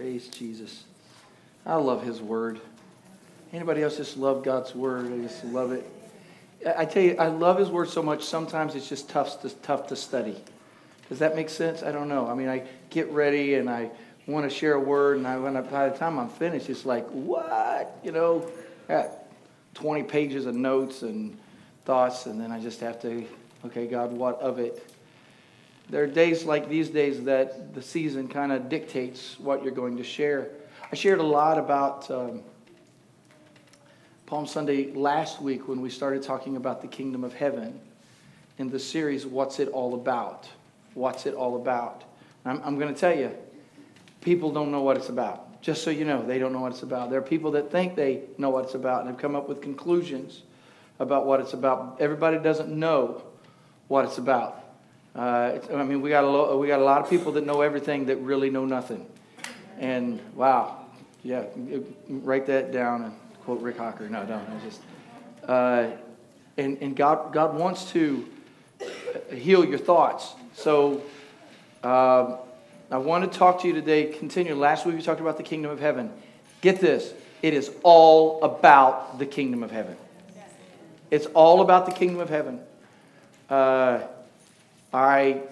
Praise Jesus. I love his word. Anybody else just love God's word? I just love it. I tell you, I love his word so much, sometimes it's just tough to, tough to study. Does that make sense? I don't know. I mean, I get ready and I want to share a word, and I, when I, by the time I'm finished, it's like, what? You know, 20 pages of notes and thoughts, and then I just have to, okay, God, what of it? There are days like these days that the season kind of dictates what you're going to share. I shared a lot about um, Palm Sunday last week when we started talking about the kingdom of heaven in the series, What's It All About? What's It All About? I'm, I'm going to tell you, people don't know what it's about. Just so you know, they don't know what it's about. There are people that think they know what it's about and have come up with conclusions about what it's about. Everybody doesn't know what it's about. Uh, I mean, we got, a lo- we got a lot of people that know everything that really know nothing. And wow, yeah, write that down and quote Rick Hocker. No, don't. I just, uh, and, and God, God wants to heal your thoughts. So uh, I want to talk to you today. Continue. Last week we talked about the kingdom of heaven. Get this. It is all about the kingdom of heaven. It's all about the kingdom of heaven. Uh, I,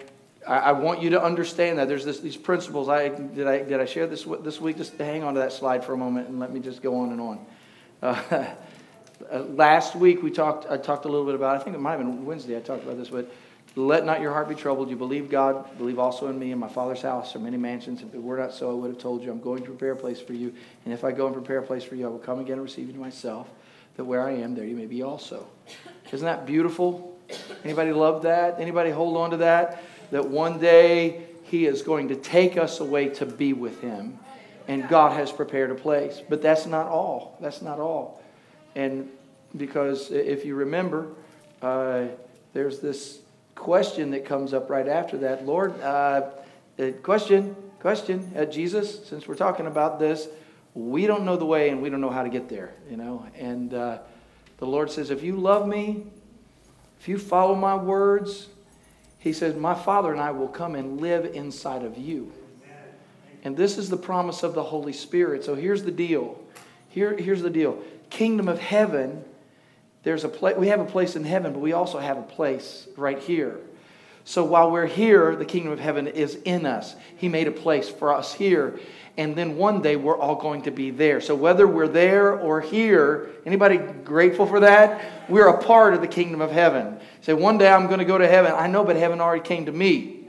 I want you to understand that there's this, these principles. I did I did I share this this week? Just hang on to that slide for a moment and let me just go on and on. Uh, last week we talked. I talked a little bit about. I think it might have been Wednesday. I talked about this, but let not your heart be troubled. You believe God, believe also in me. In my Father's house are many mansions. If it were not so, I would have told you. I'm going to prepare a place for you. And if I go and prepare a place for you, I will come again and receive you to myself, that where I am, there you may be also. Isn't that beautiful? Anybody love that? Anybody hold on to that? That one day He is going to take us away to be with Him, and God has prepared a place. But that's not all. That's not all. And because if you remember, uh, there's this question that comes up right after that. Lord, uh, uh question, question, uh, Jesus, since we're talking about this, we don't know the way and we don't know how to get there, you know. And uh, the Lord says, if you love me, if you follow my words, he says, My Father and I will come and live inside of you. And this is the promise of the Holy Spirit. So here's the deal. Here, here's the deal. Kingdom of heaven, there's a place we have a place in heaven, but we also have a place right here. So while we're here, the kingdom of heaven is in us. He made a place for us here and then one day we're all going to be there. So whether we're there or here, anybody grateful for that? We're a part of the kingdom of heaven. Say one day I'm going to go to heaven. I know, but heaven already came to me.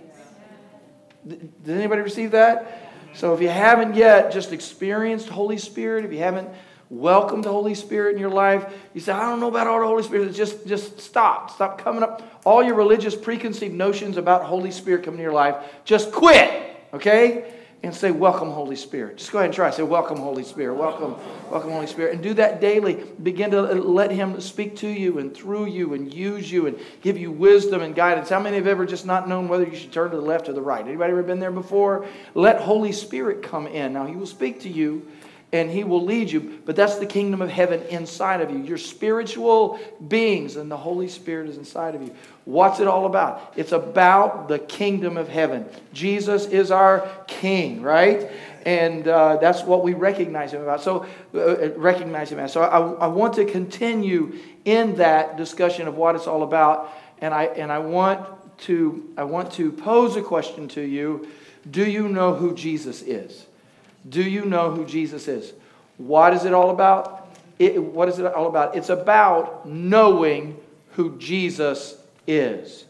Did anybody receive that? So if you haven't yet just experienced Holy Spirit, if you haven't welcomed the Holy Spirit in your life, you say, I don't know about all the Holy Spirit. Just, just stop. Stop coming up. All your religious preconceived notions about Holy Spirit coming to your life, just quit. Okay? and say, Welcome, Holy Spirit. Just go ahead and try. Say, Welcome, Holy Spirit. Welcome, welcome, Holy Spirit. And do that daily. Begin to let Him speak to you and through you and use you and give you wisdom and guidance. How many have ever just not known whether you should turn to the left or the right? Anybody ever been there before? Let Holy Spirit come in. Now, He will speak to you and he will lead you. But that's the kingdom of heaven inside of you. You're spiritual beings, and the Holy Spirit is inside of you. What's it all about? It's about the kingdom of heaven. Jesus is our king, right? And uh, that's what we recognize him about. So, uh, uh, recognize him as. So, I, I want to continue in that discussion of what it's all about, and I and I want to I want to pose a question to you. Do you know who Jesus is? Do you know who Jesus is? What is it all about? It, what is it all about? It's about knowing who Jesus is.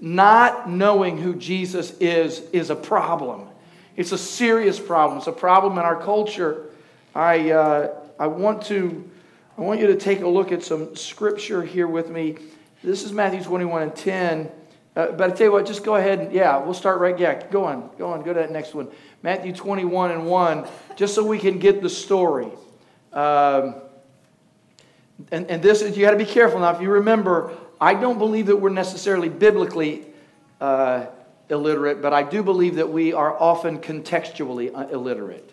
Not knowing who Jesus is is a problem. It's a serious problem. It's a problem in our culture. I, uh, I, want to, I want you to take a look at some scripture here with me. This is Matthew 21 and 10. Uh, but I tell you what, just go ahead and, yeah, we'll start right, yeah, go on, go on, go to that next one. Matthew 21 and 1, just so we can get the story. Um, and, and this is, you got to be careful now. If you remember, I don't believe that we're necessarily biblically uh, illiterate, but I do believe that we are often contextually uh, illiterate.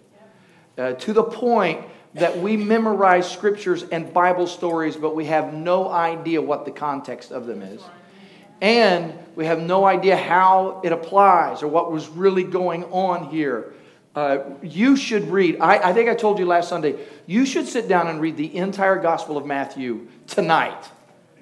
Uh, to the point that we memorize scriptures and Bible stories, but we have no idea what the context of them is and we have no idea how it applies or what was really going on here. uh, you should read. I, I think I told you last Sunday, you should sit down and read the entire Gospel of Matthew tonight.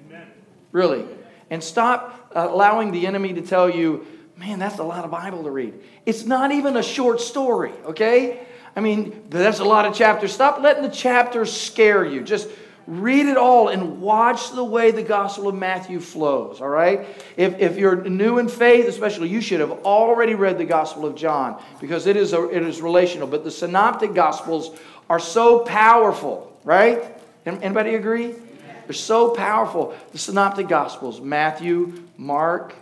Amen. Really. And stop allowing the enemy to tell you, man, that's a lot of Bible to read. It's not even a short story, okay? I mean, that's a lot of chapters. Stop letting the chapters scare you. Just read it all and watch the way the Gospel of Matthew flows, all right? If, if you're new in faith, especially, you should have already read the Gospel of John because it is, a, it is relational. But the Synoptic Gospels are so powerful, right? Anybody agree? They're so powerful. The Synoptic Gospels, Matthew, Mark,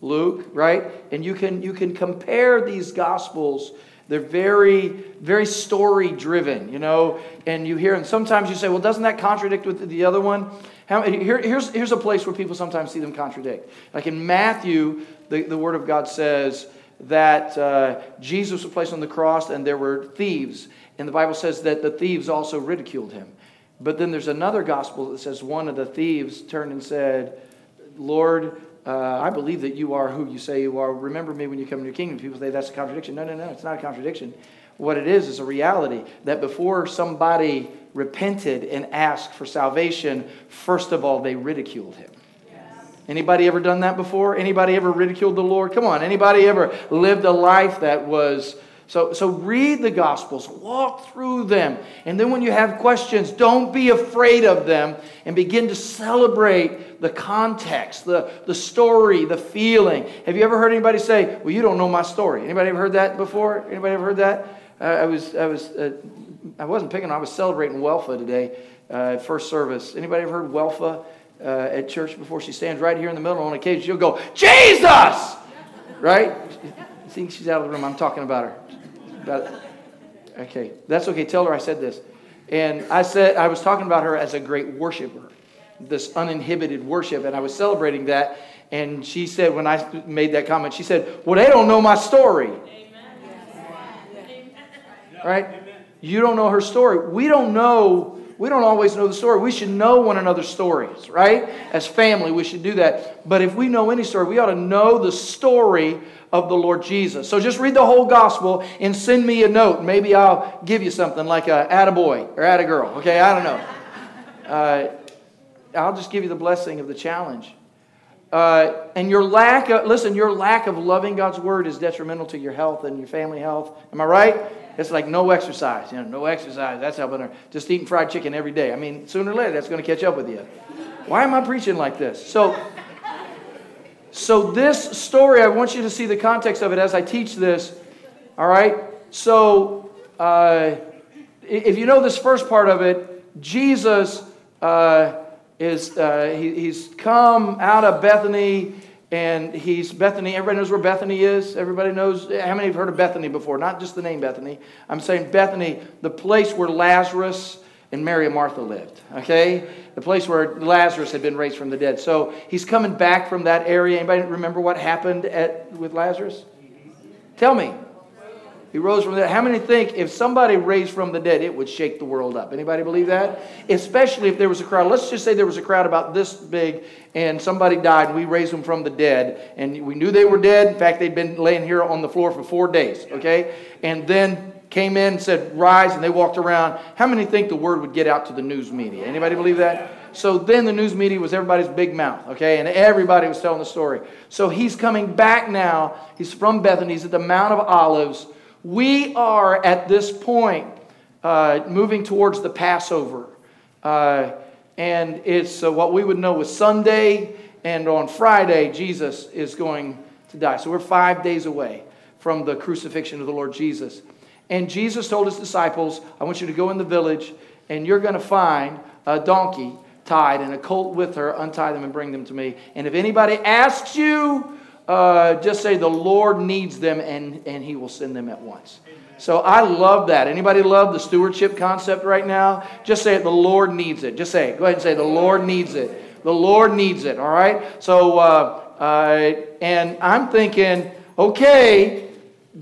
Luke, right? And you can, you can compare these Gospels they're very, very story driven, you know. And you hear, and sometimes you say, well, doesn't that contradict with the other one? How, here, here's, here's a place where people sometimes see them contradict. Like in Matthew, the, the Word of God says that uh, Jesus was placed on the cross and there were thieves. And the Bible says that the thieves also ridiculed him. But then there's another gospel that says one of the thieves turned and said, Lord, uh, I believe that you are who you say you are. Remember me when you come into your kingdom. People say that's a contradiction. No, no, no, it's not a contradiction. What it is is a reality that before somebody repented and asked for salvation, first of all, they ridiculed him. Anybody ever done that before? Anybody ever ridiculed the Lord? Come on, anybody ever lived a life that was so, so read the Gospels, walk through them. And then when you have questions, don't be afraid of them and begin to celebrate the context, the, the story, the feeling. Have you ever heard anybody say, Well, you don't know my story? Anybody ever heard that before? Anybody ever heard that? Uh, I, was, I, was, uh, I wasn't picking, I was celebrating Welfa today, uh, first service. Anybody ever heard Welfa uh, at church before? She stands right here in the middle on occasion. She'll go, Jesus! Right? I think she's out of the room. I'm talking about her. About Okay, that's okay. Tell her I said this. And I said I was talking about her as a great worshiper, this uninhibited worship, and I was celebrating that. And she said, when I made that comment, she said, Well, they don't know my story. Amen. Right? You don't know her story. We don't know we don't always know the story. We should know one another's stories, right? As family, we should do that. But if we know any story, we ought to know the story of the Lord Jesus. So just read the whole gospel and send me a note. Maybe I'll give you something like add a attaboy or attagirl. Okay, I don't know. Uh, I'll just give you the blessing of the challenge. Uh, and your lack of, listen, your lack of loving God's word is detrimental to your health and your family health. Am I right? It's like no exercise. You know, no exercise. That's helping her. Just eating fried chicken every day. I mean, sooner or later, that's going to catch up with you. Why am I preaching like this? So, so this story, I want you to see the context of it as I teach this. All right. So, uh, if you know this first part of it, Jesus uh, is uh, he, he's come out of Bethany and he's Bethany. Everybody knows where Bethany is. Everybody knows. How many have heard of Bethany before? Not just the name Bethany. I'm saying Bethany, the place where Lazarus and Mary and Martha lived. Okay, the place where Lazarus had been raised from the dead. So he's coming back from that area. Anybody remember what happened at with Lazarus? Tell me. He rose from the dead. How many think if somebody raised from the dead, it would shake the world up? Anybody believe that? Especially if there was a crowd. Let's just say there was a crowd about this big and somebody died and we raised them from the dead and we knew they were dead. In fact, they'd been laying here on the floor for four days, okay? And then came in said, rise, and they walked around. How many think the word would get out to the news media? Anybody believe that? So then the news media was everybody's big mouth, okay? And everybody was telling the story. So he's coming back now. He's from Bethany. He's at the Mount of Olives we are at this point uh, moving towards the Passover. Uh, and it's uh, what we would know as Sunday, and on Friday, Jesus is going to die. So we're five days away from the crucifixion of the Lord Jesus. And Jesus told his disciples, I want you to go in the village, and you're going to find a donkey tied and a colt with her, untie them and bring them to me. And if anybody asks you, uh, just say the Lord needs them and, and he will send them at once. So I love that. Anybody love the stewardship concept right now? Just say it, the Lord needs it. Just say it. Go ahead and say, the Lord needs it. The Lord needs it, all right? So, uh, uh, and I'm thinking, okay,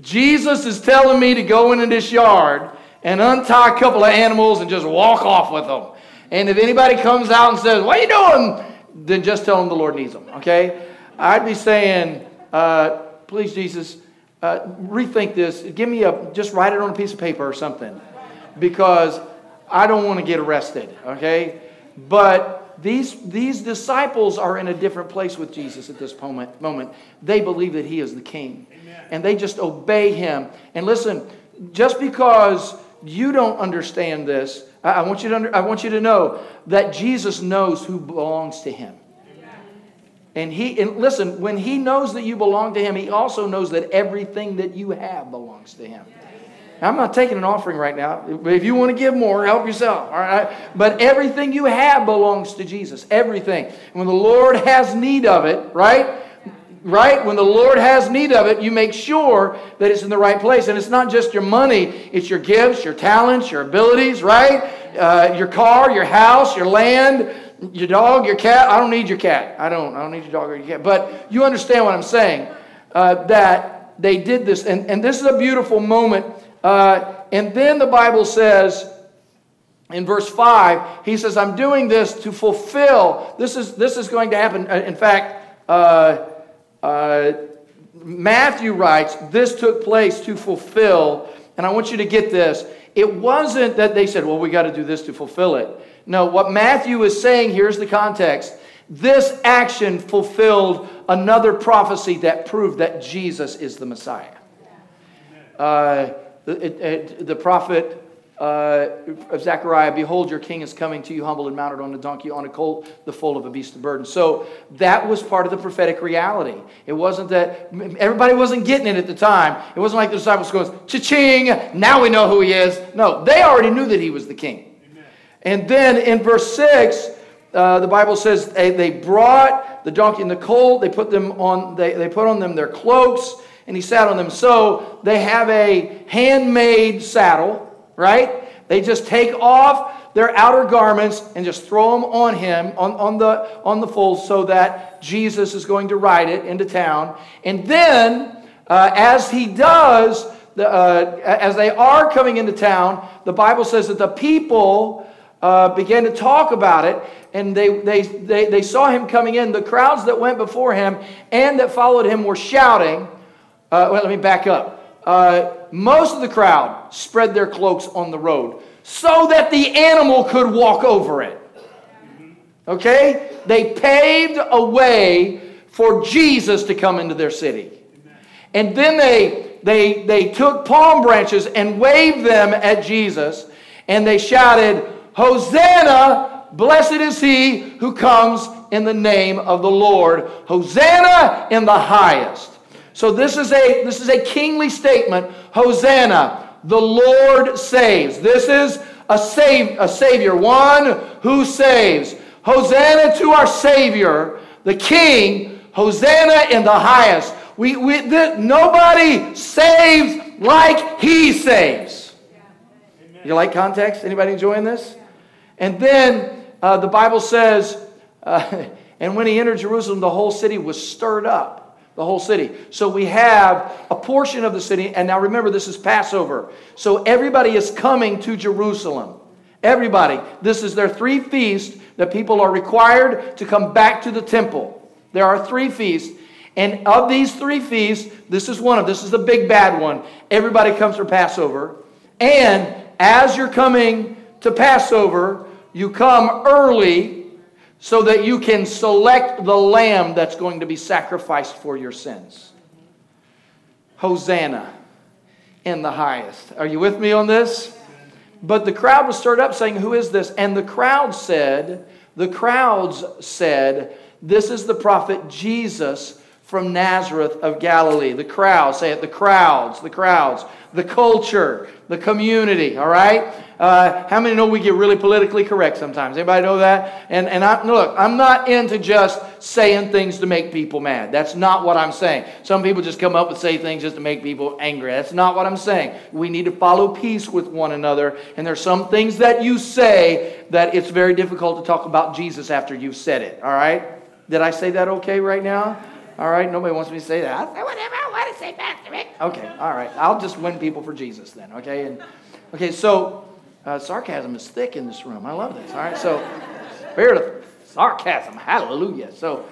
Jesus is telling me to go into this yard and untie a couple of animals and just walk off with them. And if anybody comes out and says, what are you doing? Then just tell them the Lord needs them, okay? I'd be saying, uh, please, Jesus, uh, rethink this. Give me a, just write it on a piece of paper or something. Because I don't want to get arrested, okay? But these, these disciples are in a different place with Jesus at this moment. moment. They believe that he is the king. Amen. And they just obey him. And listen, just because you don't understand this, I, I want, you to under, I want you to know that Jesus knows who belongs to him. And he and listen, when he knows that you belong to him, he also knows that everything that you have belongs to him. I'm not taking an offering right now. If you want to give more, help yourself. All right. But everything you have belongs to Jesus. Everything. And When the Lord has need of it, right? Right? When the Lord has need of it, you make sure that it's in the right place. And it's not just your money, it's your gifts, your talents, your abilities, right? Uh, your car, your house, your land, your dog, your cat. I don't need your cat. I don't. I don't need your dog or your cat. But you understand what I'm saying. Uh, that they did this. And, and this is a beautiful moment uh, and then the Bible says, in verse 5, he says, I'm doing this to fulfill. This is, this is going to happen. Uh, in fact, uh, uh, Matthew writes, This took place to fulfill. And I want you to get this. It wasn't that they said, Well, we got to do this to fulfill it. No, what Matthew is saying, here's the context. This action fulfilled another prophecy that proved that Jesus is the Messiah. Uh, it, it, the prophet uh, of Zechariah, behold, your king is coming to you, humble and mounted on a donkey, on a colt, the foal of a beast of burden. So that was part of the prophetic reality. It wasn't that everybody wasn't getting it at the time. It wasn't like the disciples going, cha-ching, now we know who he is. No, they already knew that he was the king. And then in verse 6, uh, the Bible says they, they brought the donkey and the colt, they put them on, they, they put on them their cloaks, and he sat on them. So they have a handmade saddle, right? They just take off their outer garments and just throw them on him, on, on, the, on the foal, so that Jesus is going to ride it into town. And then, uh, as he does, the, uh, as they are coming into town, the Bible says that the people uh, began to talk about it, and they, they, they, they saw him coming in. The crowds that went before him and that followed him were shouting, uh, well, let me back up. Uh, most of the crowd spread their cloaks on the road so that the animal could walk over it. Okay? They paved a way for Jesus to come into their city. And then they, they, they took palm branches and waved them at Jesus, and they shouted, Hosanna! Blessed is he who comes in the name of the Lord. Hosanna in the highest. So this is a this is a kingly statement. Hosanna, the Lord saves. This is a save a savior, one who saves. Hosanna to our savior, the king. Hosanna in the highest. We, we nobody saves like he saves. You like context? Anybody enjoying this? And then uh, the Bible says, uh, and when he entered Jerusalem, the whole city was stirred up the whole city. So we have a portion of the city, and now remember, this is Passover. So everybody is coming to Jerusalem. Everybody. This is their three feasts that people are required to come back to the temple. There are three feasts. And of these three feasts, this is one of this is the big bad one. Everybody comes for Passover. And as you're coming to Passover, you come early so that you can select the lamb that's going to be sacrificed for your sins. Hosanna in the highest. Are you with me on this? But the crowd was stirred up saying, Who is this? And the crowd said, The crowds said, This is the prophet Jesus from Nazareth of Galilee. The crowd, say it, the crowds, the crowds, the culture, the community, all right? Uh, how many know we get really politically correct sometimes? Anybody know that? And, and I, look, I'm not into just saying things to make people mad. That's not what I'm saying. Some people just come up and say things just to make people angry. That's not what I'm saying. We need to follow peace with one another. And there's some things that you say that it's very difficult to talk about Jesus after you've said it. All right? Did I say that okay right now? All right, nobody wants me to say that. I'll say whatever I want to say, Pastor Rick. Okay, all right. I'll just win people for Jesus then, okay? And okay, so uh, sarcasm is thick in this room. I love this. All right, so spirit of sarcasm. Hallelujah. So,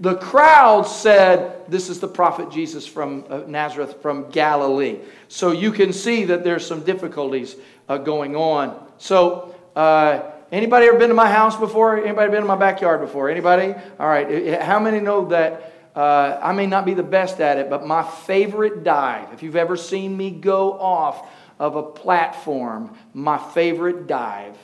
The crowd said, This is the prophet Jesus from uh, Nazareth, from Galilee. So you can see that there's some difficulties uh, going on. So, uh, anybody ever been to my house before? Anybody been in my backyard before? Anybody? All right. How many know that uh, I may not be the best at it, but my favorite dive, if you've ever seen me go off of a platform, my favorite dive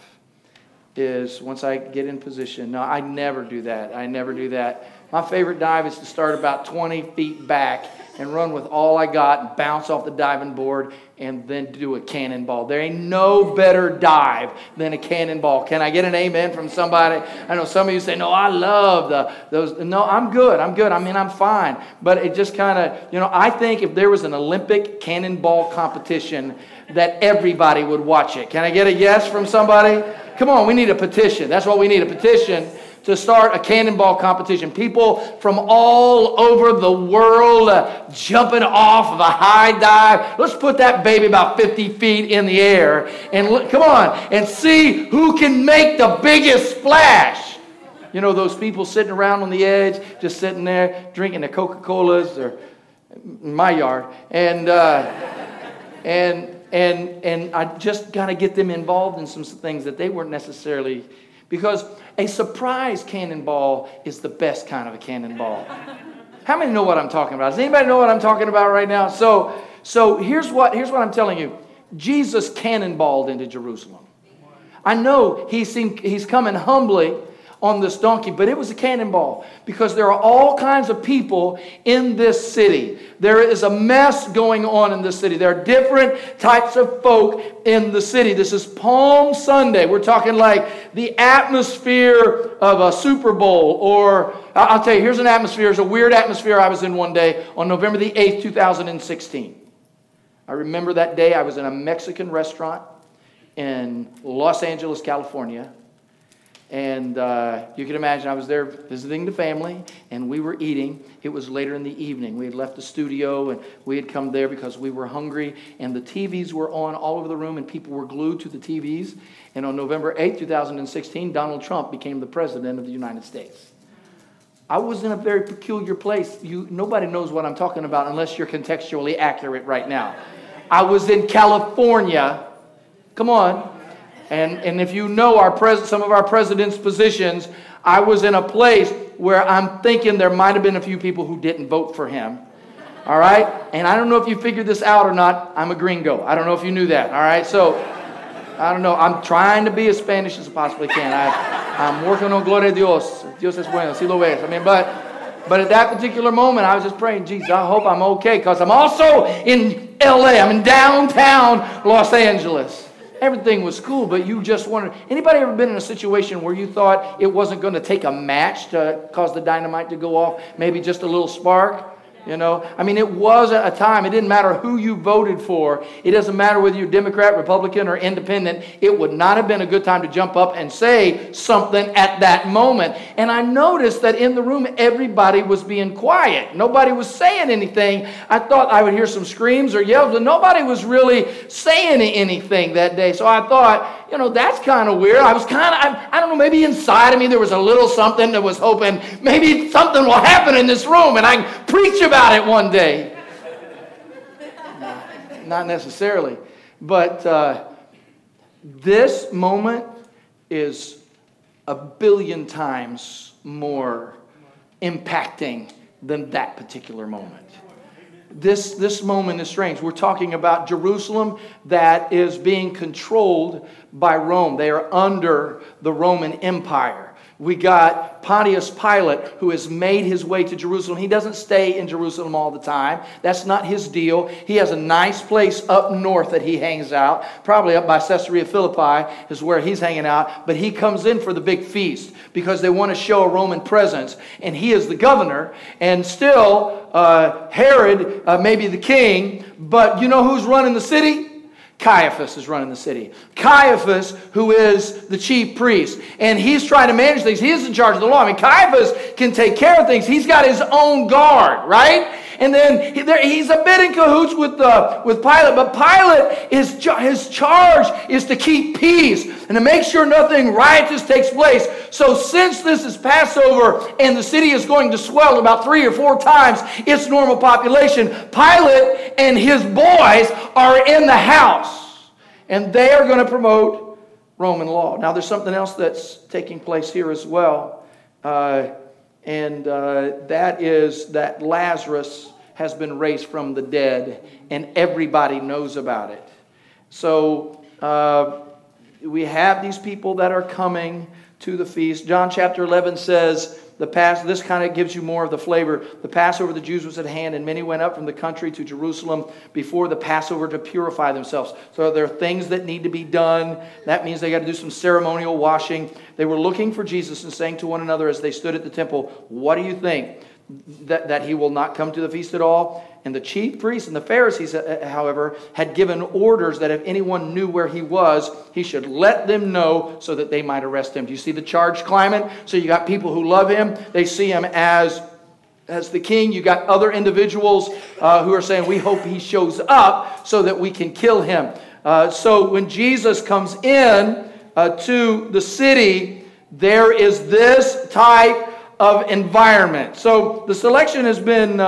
is once I get in position. No, I never do that. I never do that. My favorite dive is to start about 20 feet back and run with all I got and bounce off the diving board and then do a cannonball. There ain't no better dive than a cannonball. Can I get an amen from somebody? I know some of you say, "No, I love the those." No, I'm good. I'm good. I mean, I'm fine. But it just kind of, you know, I think if there was an Olympic cannonball competition, that everybody would watch it. Can I get a yes from somebody? Come on, we need a petition. That's what we need a petition to start a cannonball competition. People from all over the world jumping off of a high dive. Let's put that baby about 50 feet in the air and look, come on and see who can make the biggest splash. You know, those people sitting around on the edge, just sitting there drinking their Coca Colas or my yard. And, uh, and, and, and I just got to get them involved in some things that they weren't necessarily because a surprise cannonball is the best kind of a cannonball. How many know what I'm talking about? Does anybody know what I'm talking about right now? So, so here's what here's what I'm telling you. Jesus cannonballed into Jerusalem. I know he's, he's coming humbly on this donkey, but it was a cannonball because there are all kinds of people in this city. There is a mess going on in this city. There are different types of folk in the city. This is Palm Sunday. We're talking like the atmosphere of a Super Bowl, or I'll tell you, here's an atmosphere. It's a weird atmosphere I was in one day on November the 8th, 2016. I remember that day I was in a Mexican restaurant in Los Angeles, California. And uh, you can imagine, I was there visiting the family, and we were eating. It was later in the evening. We had left the studio, and we had come there because we were hungry. And the TVs were on all over the room, and people were glued to the TVs. And on November 8, 2016, Donald Trump became the president of the United States. I was in a very peculiar place. You, nobody knows what I'm talking about unless you're contextually accurate right now. I was in California. Come on and, and if you know our pres- some of our president's positions, I was in a place where I'm thinking there might have been a few people who didn't vote for him. All right? And I don't know if you figured this out or not. I'm a gringo. I don't know if you knew that. All right? So, I don't know. I'm trying to be as Spanish as I possibly can. I, am working on Gloria Dios. Dios es bueno. Si lo ves. I mean, but, but at that particular moment, I was just praying, Jesus, I hope I'm okay because I'm also in LA. I'm in downtown Los Angeles. Everything was cool, but you just wanted. Anybody ever been in a situation where you thought it wasn't going to take a match to cause the dynamite to go off? Maybe just a little spark? You know, I mean, it was a time, it didn't matter who you voted for. It doesn't matter whether you're Democrat, Republican, or independent. It would not have been a good time to jump up and say something at that moment. And I noticed that in the room, everybody was being quiet. Nobody was saying anything. I thought I would hear some screams or yells, but nobody was really saying anything that day. So I thought, you know, that's kind of weird. I was kind of, I, I, don't know, maybe inside of me there was a little something that was hoping maybe something will happen in this room and I can preach about it one day. Not necessarily. But uh, this moment is a billion times more impacting than that particular moment. This, this moment is strange. We're talking about Jerusalem that is being controlled by Rome. They are under the Roman Empire. We got Pontius Pilate, who has made his way to Jerusalem. He doesn't stay in Jerusalem all the time. That's not his deal. He has a nice place up north that he hangs out. Probably up by Caesarea Philippi is where he's hanging out. But he comes in for the big feast because they want to show a Roman presence. And he is the governor. And still, uh, Herod uh, may be the king. But you know who's running the city? Caiaphas is running the city. Caiaphas, who is the chief priest, and he's trying to manage things. He is in charge of the law. I mean, Caiaphas can take care of things. He's got his own guard, right? And then he's a bit in cahoots with, uh, with Pilate, but Pilate, is, his charge is to keep peace and to make sure nothing riotous takes place. So since this is Passover and the city is going to swell about three or four times its normal population, Pilate and his boys are in the house. And they are going to promote Roman law. Now, there's something else that's taking place here as well. Uh, and uh, that is that Lazarus has been raised from the dead, and everybody knows about it. So uh, we have these people that are coming to the feast. John chapter 11 says, the Pass, this kind of gives you more of the flavor. The Passover the Jews was at hand, and many went up from the country to Jerusalem before the Passover to purify themselves. So there are things that need to be done. That means they got to do some ceremonial washing. They were looking for Jesus and saying to one another as they stood at the temple, What do you think? That, that he will not come to the feast at all? And the chief priests and the Pharisees, uh, uh, however, had given orders that if anyone knew where he was, he should let them know so that they might arrest him. Do you see the charge climbing? So you got people who love him, they see him as as the king. You got other individuals uh, who are saying, We hope he shows up so that we can kill him. Uh, so when Jesus comes in uh, to the city, there is this type of environment. So the selection has been.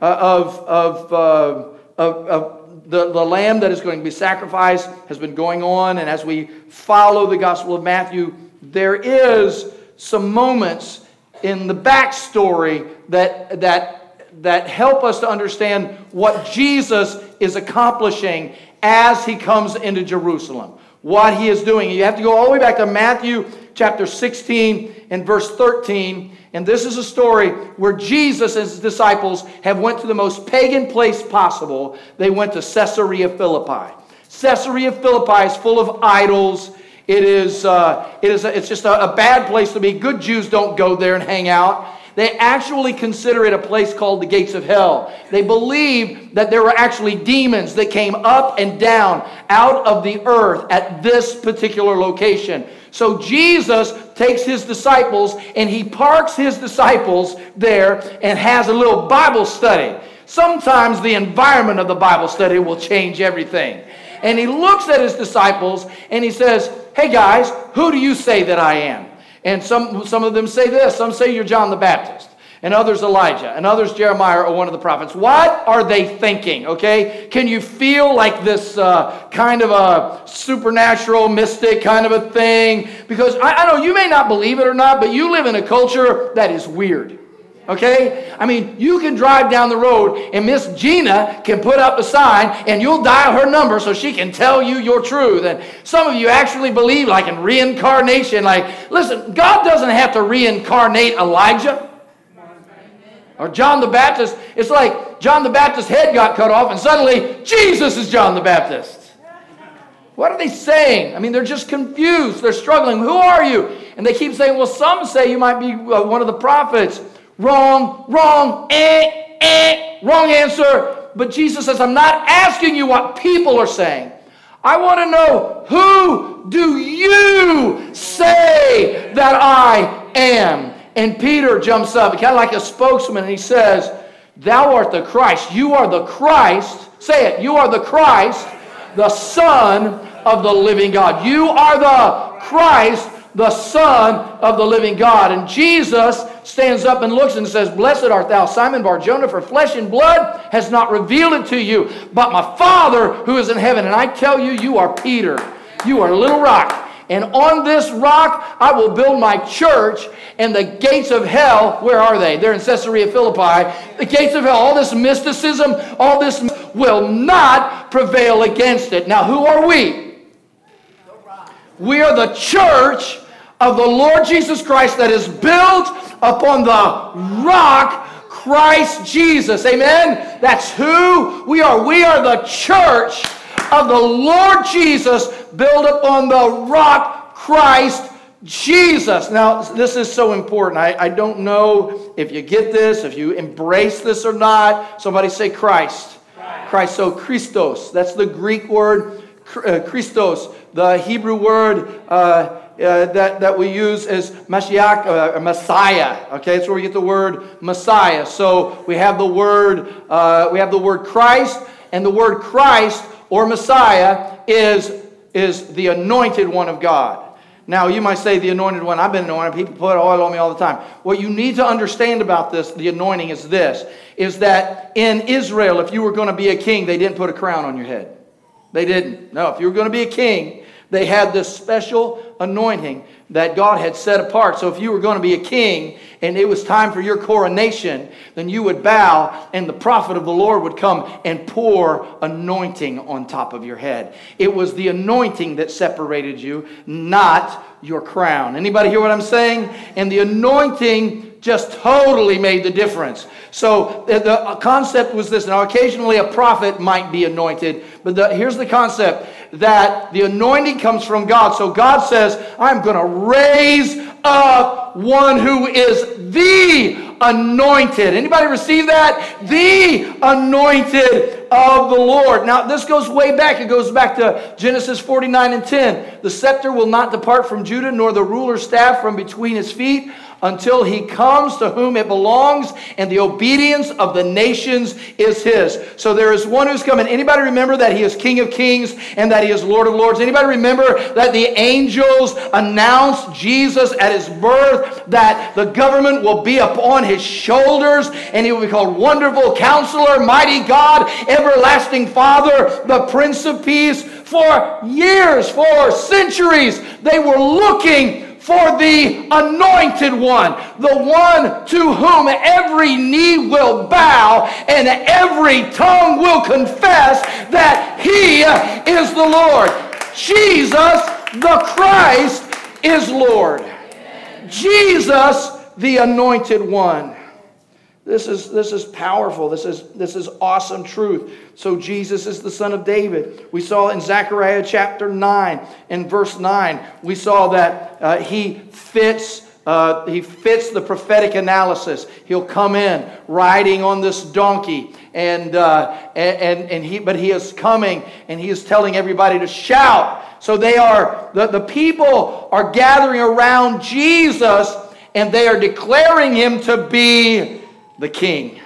Uh, of, of, uh, of, of the, the lamb that is going to be sacrificed has been going on. And as we follow the Gospel of Matthew, there is some moments in the backstory that, that, that help us to understand what Jesus is accomplishing as he comes into Jerusalem, what he is doing. You have to go all the way back to Matthew chapter 16 and verse 13 and this is a story where Jesus and his disciples have went to the most pagan place possible. They went to Caesarea Philippi. Caesarea Philippi is full of idols. It is, uh, it is a, it's just a, a bad place to be. Good Jews don't go there and hang out. They actually consider it a place called the gates of hell. They believe that there were actually demons that came up and down out of the earth at this particular location. So Jesus takes his disciples and he parks his disciples there and has a little Bible study. Sometimes the environment of the Bible study will change everything. And he looks at his disciples and he says, Hey guys, who do you say that I am? And some, some of them say this. Some say you're John the Baptist and others Elijah, and others Jeremiah or one of the prophets. What are they thinking? Okay, can you feel like this uh, kind of a supernatural, mystic kind of a thing? Because I, I know you may not believe it or not, but you live in a culture that is weird. Okay? I mean, you can drive down the road and Miss Gina can put up a sign and you'll dial her number so she can tell you your truth. And some of you actually believe like in reincarnation. Like, listen, God doesn't have to reincarnate Elijah or John the Baptist. It's like John the Baptist's head got cut off and suddenly Jesus is John the Baptist. What are they saying? I mean, they're just confused. They're struggling. Who are you? And they keep saying, well, some say you might be uh, one of the prophets. Wrong, wrong, eh, eh, wrong answer. But Jesus says, I'm not asking you what people are saying. I want to know who do you say that I am? And Peter jumps up, kind of like a spokesman, and he says, Thou art the Christ. You are the Christ. Say it. You are the Christ, the Son of the living God. You are the Christ, the Son of the living God. And Jesus stands up and looks and says, Blessed art thou, Simon Barjona, for flesh and blood has not revealed it to you, but my Father who is in heaven. And I tell you, you are Peter. You are a little rock. And on this rock I will build my church, and the gates of hell, where are they? They're in Caesarea Philippi. The gates of hell, all this mysticism, all this will not prevail against it. Now, who are we? We are the church of the Lord Jesus Christ that is built upon the rock Christ Jesus. Amen? That's who we are. We are the church of the Lord Jesus built upon the rock Christ Jesus. Now, this is so important. I, I don't know if you get this, if you embrace this or not. Somebody say Christ. Christ. Christ. So Christos, that's the Greek word Christos, the Hebrew word uh, uh, that, that we use is Mashiach, uh, Messiah. Okay, that's where we get the word Messiah. So we have the word, uh, we have the word Christ, and the word Christ or Messiah is, is the anointed one of God. Now, you might say the anointed one, I've been anointed. People put oil on me all the time. What you need to understand about this, the anointing, is this is that in Israel, if you were going to be a king, they didn't put a crown on your head. They didn't. No, if you were going to be a king, they had this special anointing that God had set apart. So if you were going to be a king and it was time for your coronation, then you would bow and the prophet of the Lord would come and pour anointing on top of your head. It was the anointing that separated you, not your crown. Anybody hear what I'm saying? And the anointing just totally made the difference. So the concept was this. Now, occasionally a prophet might be anointed, but the, here's the concept that the anointing comes from God. So God says, I'm going to raise up one who is the anointed. Anybody receive that? The anointed of the Lord. Now, this goes way back. It goes back to Genesis 49 and 10. The scepter will not depart from Judah, nor the ruler's staff from between his feet until he comes to whom it belongs, and the obedience of the nations is his. So there is one who's coming. Anybody remember that he is King of Kings and that he is Lord of Lords? Anybody remember that the angels announced Jesus at his birth, that the government will be upon his shoulders, and he will be called Wonderful Counselor, Mighty God, Everlasting Father, the Prince of Peace? For years, for centuries, they were looking for the anointed one, the one to whom every knee will bow and every tongue will confess that he is the Lord. Jesus, the Christ, is Lord. Jesus, the anointed one. This is, this is powerful. This is, this is awesome truth. So, Jesus is the son of David. We saw in Zechariah chapter 9, in verse 9, we saw that uh, he fits. Uh, he fits the prophetic analysis. He'll come in riding on this donkey, and, uh, and, and he, but he is coming and he is telling everybody to shout. So they are, the, the people are gathering around Jesus and they are declaring him to be the King,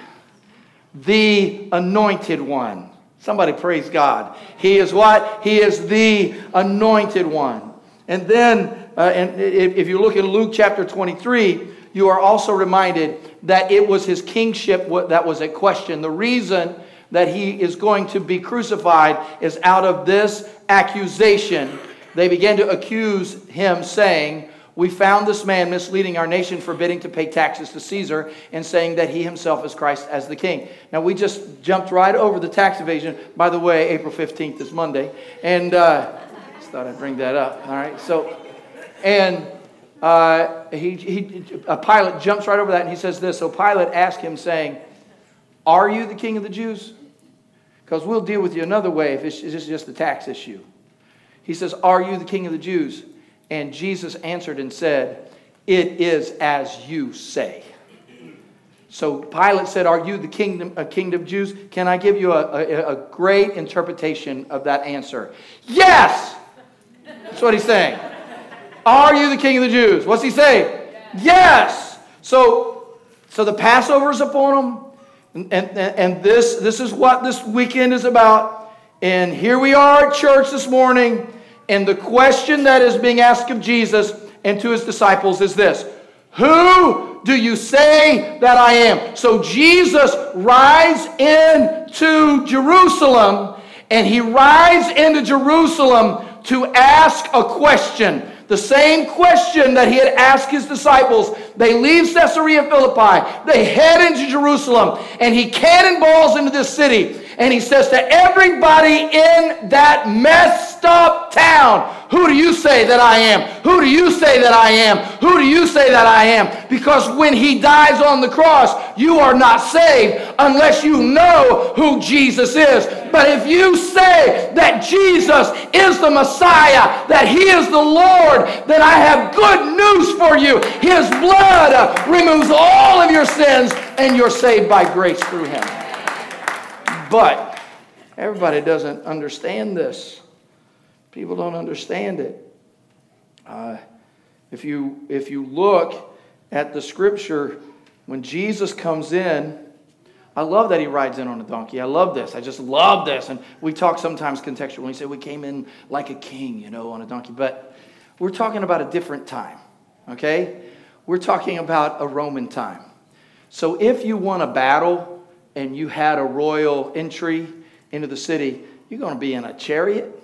the anointed one. Somebody praise God. He is what? He is the anointed one. And then, uh, and if you look in Luke chapter 23, you are also reminded that it was his kingship that was at question. The reason that he is going to be crucified is out of this accusation. They began to accuse him, saying, we found this man misleading our nation, forbidding to pay taxes to Caesar, and saying that he himself is Christ as the king. Now, we just jumped right over the tax evasion. By the way, April 15th is Monday. And uh, just thought I'd bring that up. All right. So, and uh, he, he, a Pilate jumps right over that and he says this. So Pilate asked him, saying, Are you the king of the Jews? Because we'll deal with you another way if it's, it's just a tax issue. He says, Are you the king of the Jews? And Jesus answered and said, It is as you say. So Pilate said, Are you the kingdom, a kingdom of Jews? Can I give you a, a, a great interpretation of that answer? Yes! That's what he's saying. Are you the king of the Jews? What's he saying? Yes! So, so the Passover is upon them. And, and, and this, this is what this weekend is about. And here we are at church this morning and the question that is being asked of Jesus and to his disciples is this Who do you say that I am? So Jesus rides into Jerusalem, and he rides into Jerusalem to ask a question. The same question that he had asked his disciples. They leave Caesarea Philippi. They head into Jerusalem, and he cannonballs into this city. And he says to everybody in that messed up town, Who do you say that I am? Who do you say that I am? Who do you say that I am? Because when he dies on the cross, you are not saved unless you know who Jesus is. But if you say that Jesus is the Messiah, that he is the Lord, then I have good news for you. His blood removes all of your sins, and you're saved by grace through him. But everybody doesn't understand this. People don't understand it. Uh, if, you, if you look at the scripture, when Jesus comes in, I love that he rides in on a donkey. I love this. I just love this. And we talk sometimes contextually. We say we came in like a king, you know, on a donkey. But we're talking about a different time, okay? We're talking about a Roman time. So if you won a battle and you had a royal entry into the city, you're going to be in a chariot.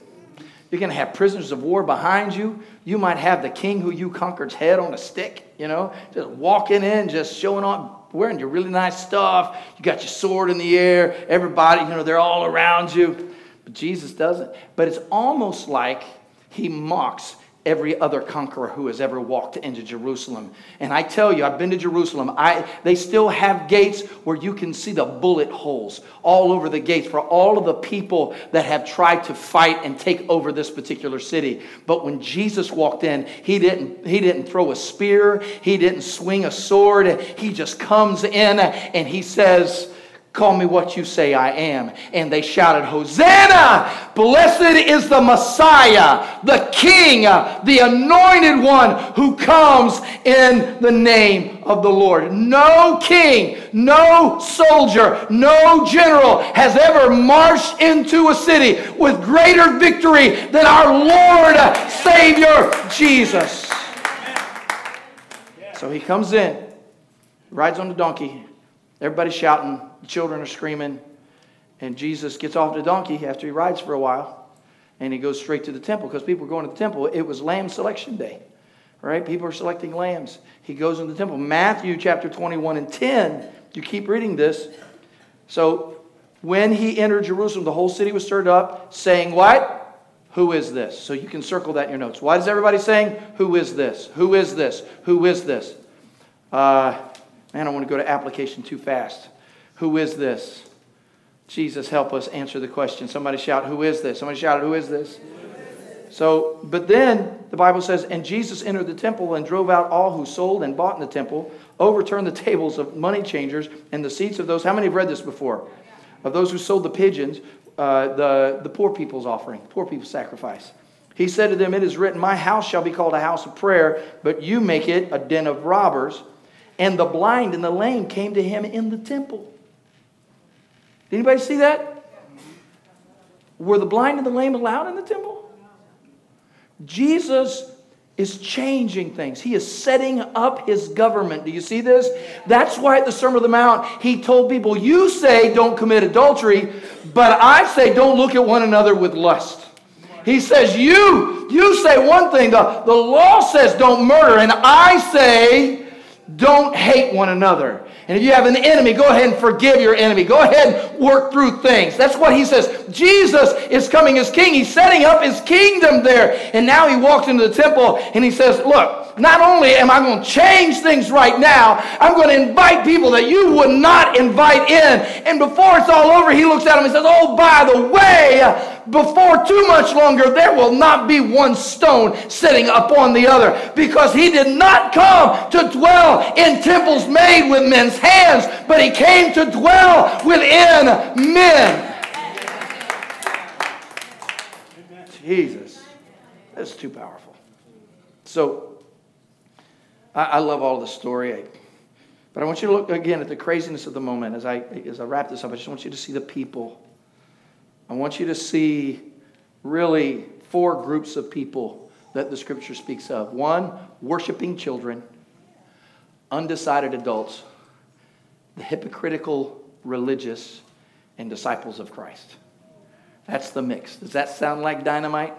You're going to have prisoners of war behind you. You might have the king who you conquered's head on a stick, you know, just walking in, just showing off, wearing your really nice stuff. You got your sword in the air. Everybody, you know, they're all around you. But Jesus doesn't. But it's almost like he mocks every other conqueror who has ever walked into Jerusalem. And I tell you, I've been to Jerusalem. I, they still have gates where you can see the bullet holes all over the gates for all of the people that have tried to fight and take over this particular city. But when Jesus walked in, he didn't, he didn't throw a spear, he didn't swing a sword. He just comes in and he says, Call me what you say I am. And they shouted, Hosanna! Blessed is the Messiah, the King, the anointed one who comes in the name of the Lord. No king, no soldier, no general has ever marched into a city with greater victory than our Lord, Savior, Jesus. So he comes in, rides on the donkey, everybody's shouting. Children are screaming. And Jesus gets off the donkey after he rides for a while. And he goes straight to the temple because people were going to the temple. It was lamb selection day. Right? People are selecting lambs. He goes into the temple. Matthew chapter 21 and 10. You keep reading this. So when he entered Jerusalem, the whole city was stirred up, saying, What? Who is this? So you can circle that in your notes. Why is everybody saying, Who is this? Who is this? Who is this? Uh, man, I want to go to application too fast. Who is this? Jesus, help us answer the question. Somebody shout, Who is this? Somebody shout, Who is this? So, but then the Bible says, And Jesus entered the temple and drove out all who sold and bought in the temple, overturned the tables of money changers and the seats of those. How many have read this before? Of those who sold the pigeons, uh, the, the poor people's offering, poor people's sacrifice. He said to them, It is written, My house shall be called a house of prayer, but you make it a den of robbers. And the blind and the lame came to him in the temple did anybody see that? Were the blind and the lame allowed in the temple? Jesus is changing things. He is setting up his government. Do you see this? That's why at the Sermon on the Mount, he told people, You say don't commit adultery, but I say don't look at one another with lust. He says, You, you say one thing, the, the law says don't murder, and I say don't hate one another. And if you have an enemy, go ahead and forgive your enemy. Go ahead and work through things. That's what he says. Jesus is coming as king. He's setting up his kingdom there. And now he walks into the temple and he says, Look, not only am I going to change things right now, I'm going to invite people that you would not invite in. And before it's all over, he looks at him and says, Oh, by the way, before too much longer, there will not be one stone sitting upon the other because he did not come to dwell in temples made with men's hands, but he came to dwell within men. Jesus, that's too powerful. So, I, I love all the story. but I want you to look again at the craziness of the moment as I, as I wrap this up. I just want you to see the people I want you to see really four groups of people that the scripture speaks of. One, worshiping children, undecided adults, the hypocritical religious, and disciples of Christ. That's the mix. Does that sound like dynamite?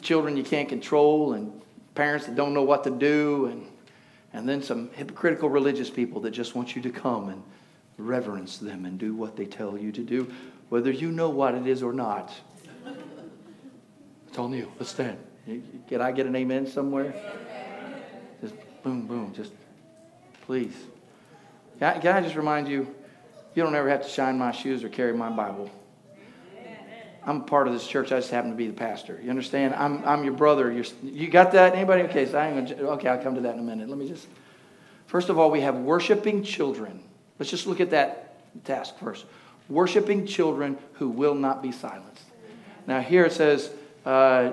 Children you can't control, and parents that don't know what to do, and, and then some hypocritical religious people that just want you to come and reverence them and do what they tell you to do whether you know what it is or not. It's on you. Let's stand. Can I get an amen somewhere? Just boom, boom. Just please. Can I, can I just remind you, you don't ever have to shine my shoes or carry my Bible. I'm part of this church. I just happen to be the pastor. You understand? I'm, I'm your brother. You're, you got that? Anybody? Okay, so I gonna, okay, I'll come to that in a minute. Let me just. First of all, we have worshiping children. Let's just look at that task first worshiping children who will not be silenced. Now, here it says, uh,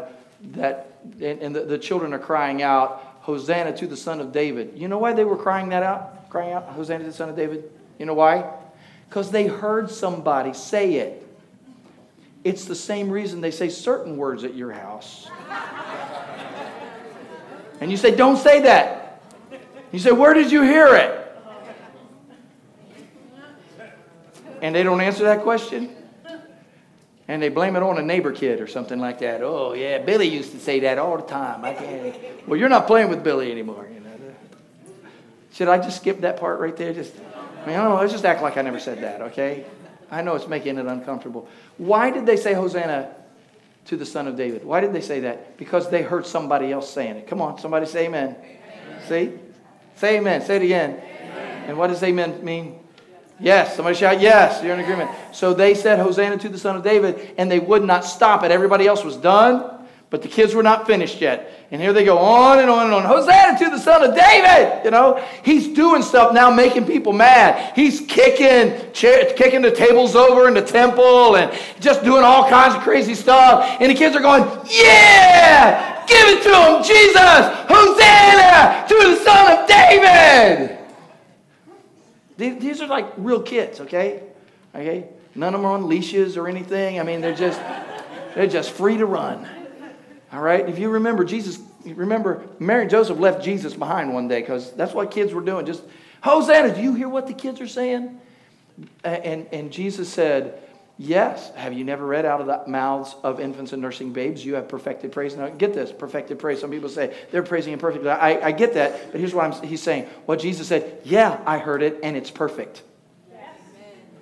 that, and, and the, the children are crying out, Hosanna to the Son of David. You know why they were crying that out? Crying out, Hosanna to the Son of David? You know why? Because they heard somebody say it. It's the same reason they say certain words at your house. And you say, Don't say that. You say, Where did you hear it? And they don't answer that question. And they blame it on a neighbor kid or something like that. Oh, yeah, Billy used to say that all the time. I can't. Well, you're not playing with Billy anymore. You know. Should I just skip that part right there? Just, I mean, I don't know. Let's just act like I never said that, okay? I know it's making it uncomfortable. Why did they say Hosanna to the Son of David? Why did they say that? Because they heard somebody else saying it. Come on, somebody say amen. amen. See? Say amen. Say it again. Amen. And what does amen mean? Yes. Somebody shout yes. You're in agreement. So they said Hosanna to the Son of David, and they would not stop it. Everybody else was done. But the kids were not finished yet. And here they go on and on and on. Hosanna to the son of David. You know, he's doing stuff now, making people mad. He's kicking, kicking the tables over in the temple and just doing all kinds of crazy stuff. And the kids are going, yeah, give it to him, Jesus. Hosanna to the son of David. These are like real kids, okay? Okay? None of them are on leashes or anything. I mean, they're just, they're just free to run. All right? If you remember, Jesus, remember, Mary and Joseph left Jesus behind one day because that's what kids were doing. Just, Hosanna, do you hear what the kids are saying? And, and Jesus said, Yes. Have you never read out of the mouths of infants and nursing babes? You have perfected praise. Now, get this perfected praise. Some people say they're praising him perfectly. I, I get that, but here's what I'm, he's saying. What Jesus said, Yeah, I heard it, and it's perfect.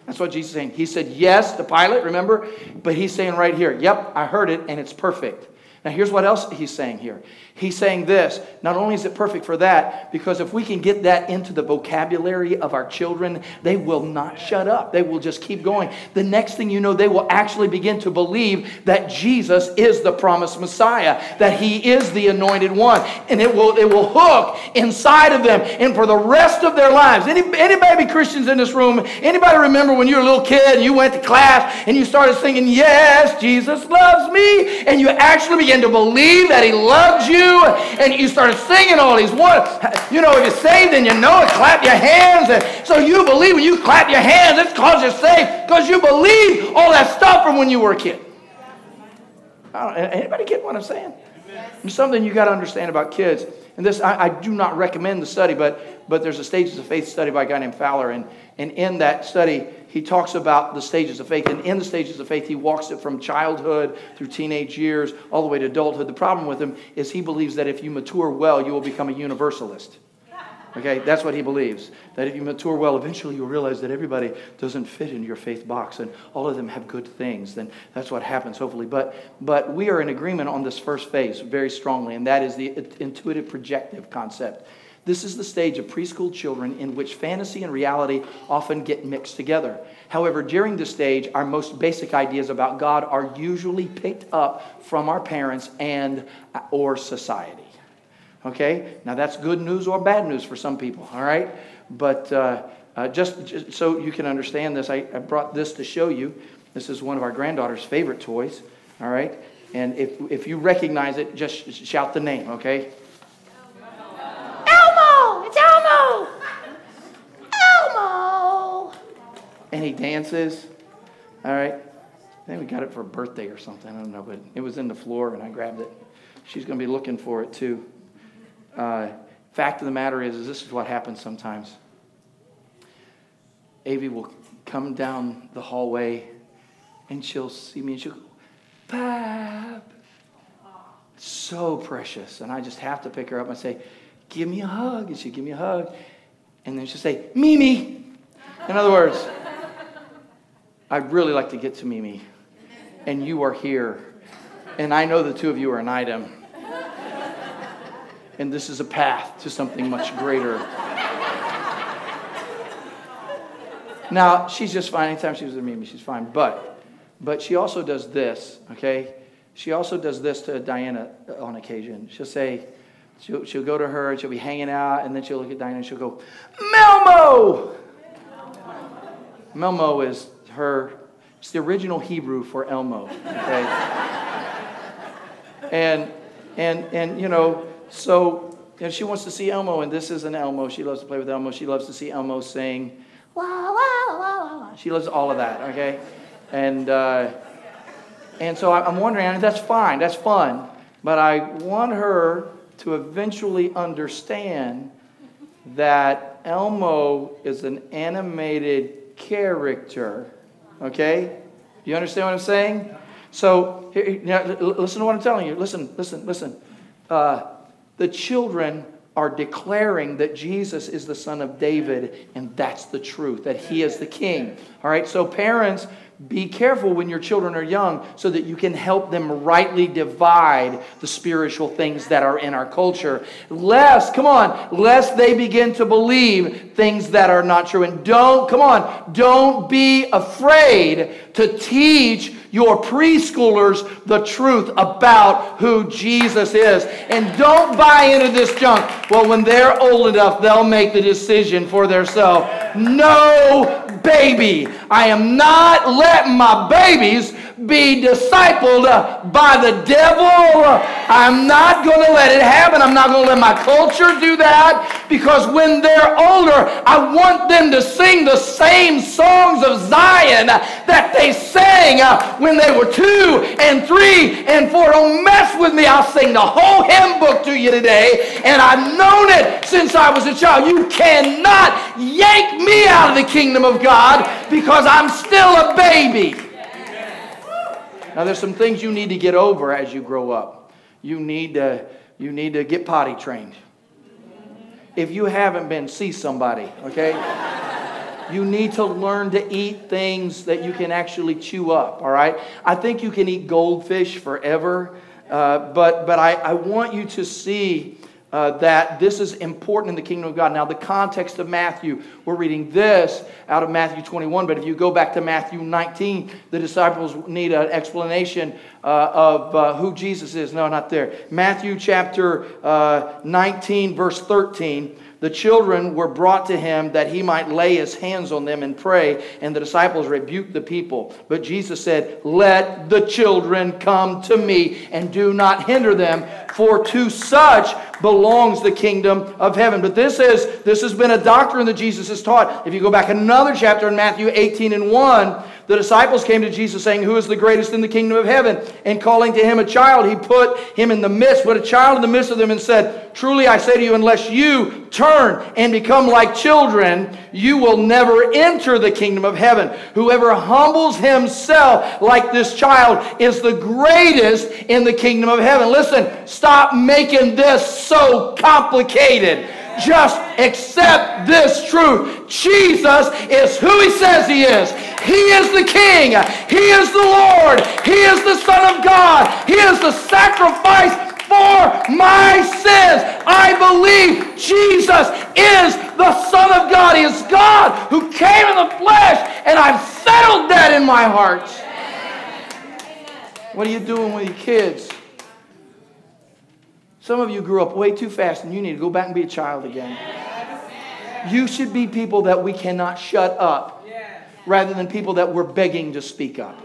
That's what Jesus is saying. He said yes to Pilate, remember? But he's saying right here, Yep, I heard it, and it's perfect. Now, here's what else he's saying here. He's saying this not only is it perfect for that, because if we can get that into the vocabulary of our children, they will not shut up. They will just keep going. The next thing you know, they will actually begin to believe that Jesus is the promised Messiah, that he is the anointed one. And it will, it will hook inside of them. And for the rest of their lives, any, any baby Christians in this room, anybody remember when you were a little kid and you went to class and you started singing, Yes, Jesus loves me, and you actually began to believe that he loves you? and you started singing all these words. You know, if you're saved and you know it, clap your hands. And so you believe when you clap your hands, it's because you're saved, because you believe all that stuff from when you were a kid. anybody get what I'm saying? There's something you got to understand about kids. And this, I, I, do not recommend the study, but, but there's a Stages of Faith study by a guy named Fowler. And, and in that study, he talks about the stages of faith. And in the stages of faith, he walks it from childhood through teenage years all the way to adulthood. The problem with him is he believes that if you mature well, you will become a universalist. Okay, that's what he believes. That if you mature well, eventually you'll realize that everybody doesn't fit in your faith box and all of them have good things. Then that's what happens, hopefully. But, but we are in agreement on this first phase very strongly, and that is the intuitive projective concept. This is the stage of preschool children in which fantasy and reality often get mixed together. However, during this stage, our most basic ideas about God are usually picked up from our parents and or society. Okay? Now that's good news or bad news for some people, all right? But uh, uh, just, just, so you can understand this, I, I brought this to show you. This is one of our granddaughter's favorite toys, all right? And if, if you recognize it, just shout the name, okay? And he dances. All right. I think we got it for a birthday or something. I don't know, but it was in the floor and I grabbed it. She's going to be looking for it too. Uh, fact of the matter is, is this is what happens sometimes. Avi will come down the hallway and she'll see me and she'll go, Pap. So precious. And I just have to pick her up and say, Give me a hug. And she'll give me a hug. And then she'll say, Mimi. In other words, I'd really like to get to Mimi. And you are here. And I know the two of you are an item. And this is a path to something much greater. Now, she's just fine. Anytime she's with Mimi, she's fine. But, but she also does this, okay? She also does this to Diana on occasion. She'll say, she'll, she'll go to her and she'll be hanging out, and then she'll look at Diana and she'll go, Melmo! Melmo is her, it's the original Hebrew for Elmo, okay? And, and, and you know, so you she wants to see Elmo, and this is an Elmo. She loves to play with Elmo. She loves to see Elmo sing. Wah, wah, wah, wah. She loves all of that, okay? And, uh, and so I'm wondering, and that's fine, that's fun, but I want her to eventually understand that Elmo is an animated character, okay? Do you understand what I'm saying? So, here, now, listen to what I'm telling you. Listen, listen, listen. Uh, the children are declaring that Jesus is the son of David, and that's the truth, that he is the king. All right, so parents, be careful when your children are young so that you can help them rightly divide the spiritual things that are in our culture. Lest, come on, lest they begin to believe things that are not true. And don't, come on, don't be afraid to teach your preschoolers the truth about who Jesus is. And don't buy into this junk. Well, when they're old enough, they'll make the decision for themselves. No, baby. I am not letting my babies be discipled by the devil. I'm not going to let it happen. I'm not going to let my culture do that because when they're older, I want them to sing the same songs of Zion that they sang when they were two and three and four. Don't mess with me. I'll sing the whole hymn book to you today, and I've known it since I was a child. You cannot yank me out of the kingdom of God because I'm still a baby. Now, there's some things you need to get over as you grow up. You need to, you need to get potty trained. If you haven't been, see somebody, okay? you need to learn to eat things that you can actually chew up, all right? I think you can eat goldfish forever, uh, but, but I, I want you to see uh, that this is important in the kingdom of God. Now, the context of Matthew, we're reading this out of Matthew 21, but if you go back to Matthew 19, the disciples need an explanation uh, of uh, who Jesus is. No, not there. Matthew chapter uh, 19, verse 13 the children were brought to him that he might lay his hands on them and pray, and the disciples rebuked the people. But Jesus said, Let the children come to me and do not hinder them, for to such belongs the kingdom of heaven. But this is this has been a doctrine that Jesus has taught. If you go back another chapter in Matthew 18 and 1, the disciples came to Jesus saying, Who is the greatest in the kingdom of heaven? And calling to him a child, he put him in the midst, put a child in the midst of them, and said, Truly I say to you, unless you turn and become like children, you will never enter the kingdom of heaven. Whoever humbles himself like this child is the greatest in the kingdom of heaven. Listen, stop making this so complicated. Just accept this truth. Jesus is who he says he is. He is the King. He is the Lord. He is the Son of God. He is the sacrifice for my sins. I believe Jesus is the Son of God. He is God who came in the flesh, and I've settled that in my heart. What are you doing with your kids? Some of you grew up way too fast and you need to go back and be a child again. You should be people that we cannot shut up rather than people that we're begging to speak up.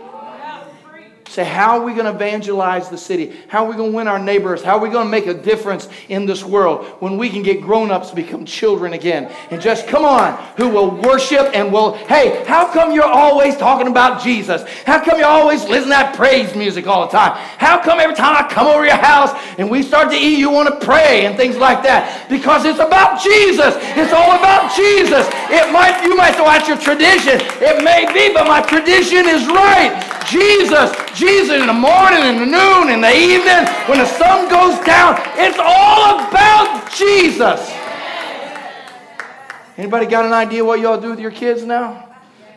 Say, how are we going to evangelize the city? How are we going to win our neighbors? How are we going to make a difference in this world when we can get grown ups to become children again? And just come on, who will worship and will, hey, how come you're always talking about Jesus? How come you're always listening to that praise music all the time? How come every time I come over your house and we start to eat, you want to pray and things like that? Because it's about Jesus. It's all about Jesus. It might, you might throw out your tradition. It may be, but my tradition is right. Jesus, Jesus in the morning, in the noon, in the evening, when the sun goes down. It's all about Jesus. Anybody got an idea what y'all do with your kids now?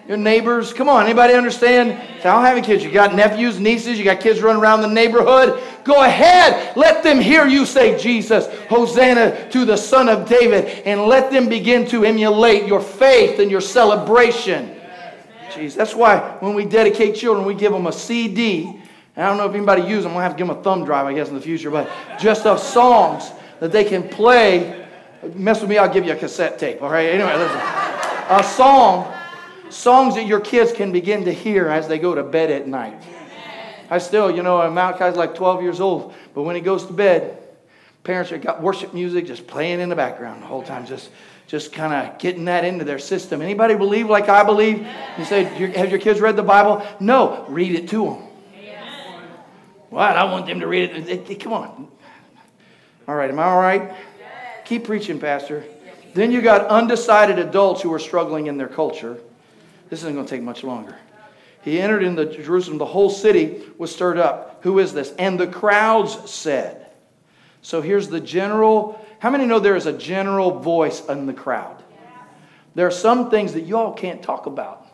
Your neighbors? Come on, anybody understand? I don't have any kids. You got nephews, nieces, you got kids running around the neighborhood. Go ahead. Let them hear you say Jesus, Hosanna to the Son of David, and let them begin to emulate your faith and your celebration. Jeez, that's why when we dedicate children, we give them a CD. I don't know if anybody uses them. To have to give them a thumb drive, I guess, in the future, but just of songs that they can play. Mess with me, I'll give you a cassette tape, all right? Anyway, listen. A song, songs that your kids can begin to hear as they go to bed at night. I still, you know, Malachi's like 12 years old, but when he goes to bed, parents have got worship music just playing in the background the whole time, just just kind of getting that into their system. Anybody believe like I believe? You say, have your kids read the Bible? No, read it to them. What? I want them to read it. Come on. All right, am I all right? Keep preaching, Pastor. Then you got undecided adults who are struggling in their culture. This isn't going to take much longer. He entered into Jerusalem. The whole city was stirred up. Who is this? And the crowds said. So here's the general. How many know there is a general voice in the crowd? There are some things that you all can't talk about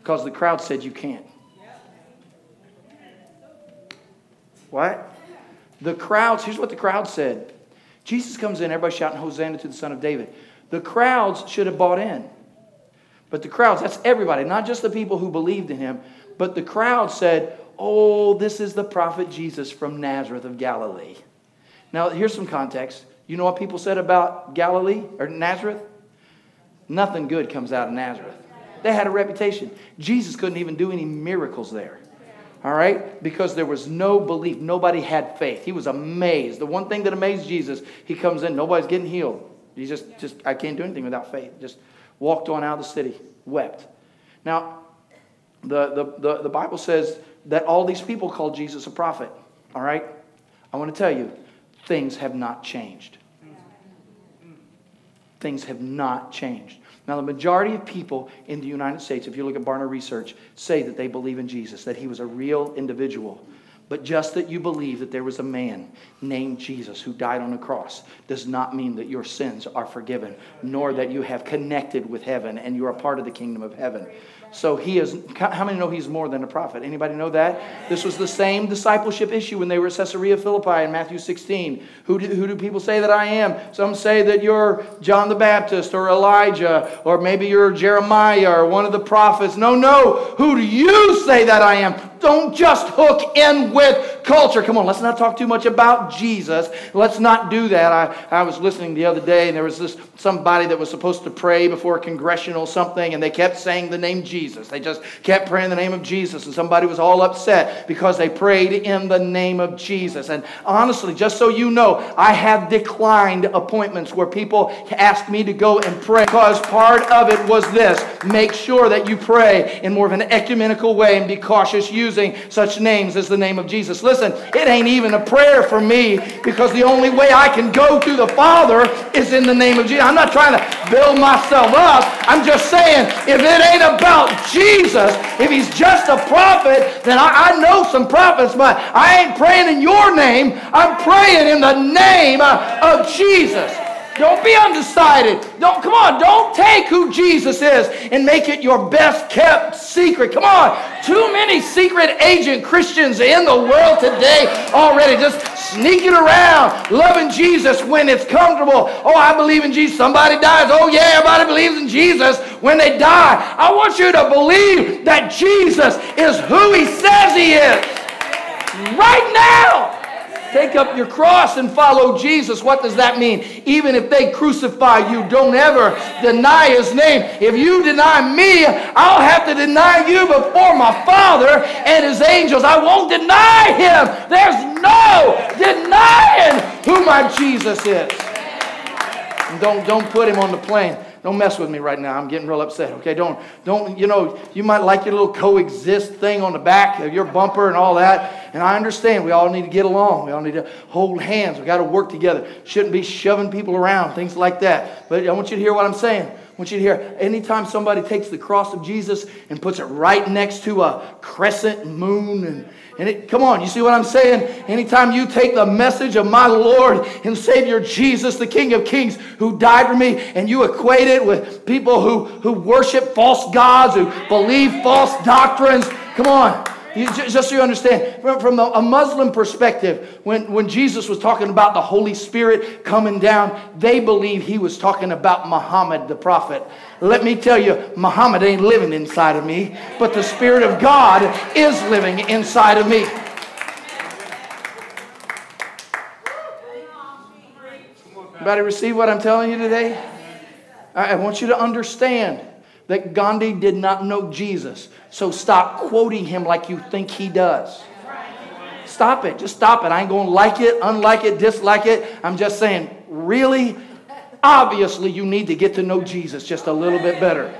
because the crowd said you can't. What? The crowds, here's what the crowd said. Jesus comes in, everybody shouting, Hosanna to the Son of David. The crowds should have bought in. But the crowds, that's everybody, not just the people who believed in him, but the crowd said, Oh, this is the prophet Jesus from Nazareth of Galilee. Now, here's some context. You know what people said about Galilee or Nazareth? Nothing good comes out of Nazareth. They had a reputation. Jesus couldn't even do any miracles there. All right? Because there was no belief. Nobody had faith. He was amazed. The one thing that amazed Jesus, he comes in, nobody's getting healed. He just, just I can't do anything without faith. Just walked on out of the city, wept. Now, the, the, the, the Bible says that all these people called Jesus a prophet. All right? I want to tell you, things have not changed. Things have not changed. Now, the majority of people in the United States, if you look at Barna Research, say that they believe in Jesus, that he was a real individual. But just that you believe that there was a man named Jesus who died on a cross does not mean that your sins are forgiven, nor that you have connected with heaven and you are part of the kingdom of heaven. So he is, how many know he's more than a prophet? Anybody know that? This was the same discipleship issue when they were at Caesarea Philippi in Matthew 16. Who do, who do people say that I am? Some say that you're John the Baptist or Elijah or maybe you're Jeremiah or one of the prophets. No, no. Who do you say that I am? Don't just hook in with culture. Come on, let's not talk too much about Jesus. Let's not do that. I, I was listening the other day and there was this somebody that was supposed to pray before a congressional something and they kept saying the name Jesus. They just kept praying the name of Jesus and somebody was all upset because they prayed in the name of Jesus. And honestly, just so you know, I have declined appointments where people ask me to go and pray because part of it was this make sure that you pray in more of an ecumenical way and be cautious using such names as the name of Jesus. Listen, it ain't even a prayer for me because the only way I can go to the Father is in the name of Jesus. I'm not trying to build myself up. I'm just saying, if it ain't about Jesus, if he's just a prophet, then I, I know some prophets, but I ain't praying in your name. I'm praying in the name uh, of Jesus. Don't be undecided. Don't come on, don't take who Jesus is and make it your best kept secret. Come on. Too many secret agent Christians in the world today already just sneaking around loving Jesus when it's comfortable. Oh, I believe in Jesus. Somebody dies. Oh, yeah, everybody believes in Jesus when they die. I want you to believe that Jesus is who he says he is. Right now. Take up your cross and follow Jesus. What does that mean? Even if they crucify you, don't ever deny his name. If you deny me, I'll have to deny you before my Father and his angels. I won't deny him. There's no denying who my Jesus is. And don't, don't put him on the plane. Don't mess with me right now. I'm getting real upset. Okay, don't don't you know you might like your little coexist thing on the back of your bumper and all that. And I understand we all need to get along. We all need to hold hands. We got to work together. Shouldn't be shoving people around, things like that. But I want you to hear what I'm saying. I want you to hear anytime somebody takes the cross of Jesus and puts it right next to a crescent moon and and it, come on, you see what I'm saying? Anytime you take the message of my Lord and Savior Jesus, the King of Kings, who died for me, and you equate it with people who, who worship false gods, who believe false doctrines, come on. You, just so you understand, from, from a Muslim perspective, when, when Jesus was talking about the Holy Spirit coming down, they believe he was talking about Muhammad the prophet. Let me tell you, Muhammad ain't living inside of me, but the Spirit of God is living inside of me. Everybody receive what I'm telling you today? I want you to understand that Gandhi did not know Jesus. So stop quoting him like you think he does. stop it. Just stop it. I ain't going to like it, unlike it, dislike it. I'm just saying, really, obviously, you need to get to know Jesus just a little bit better.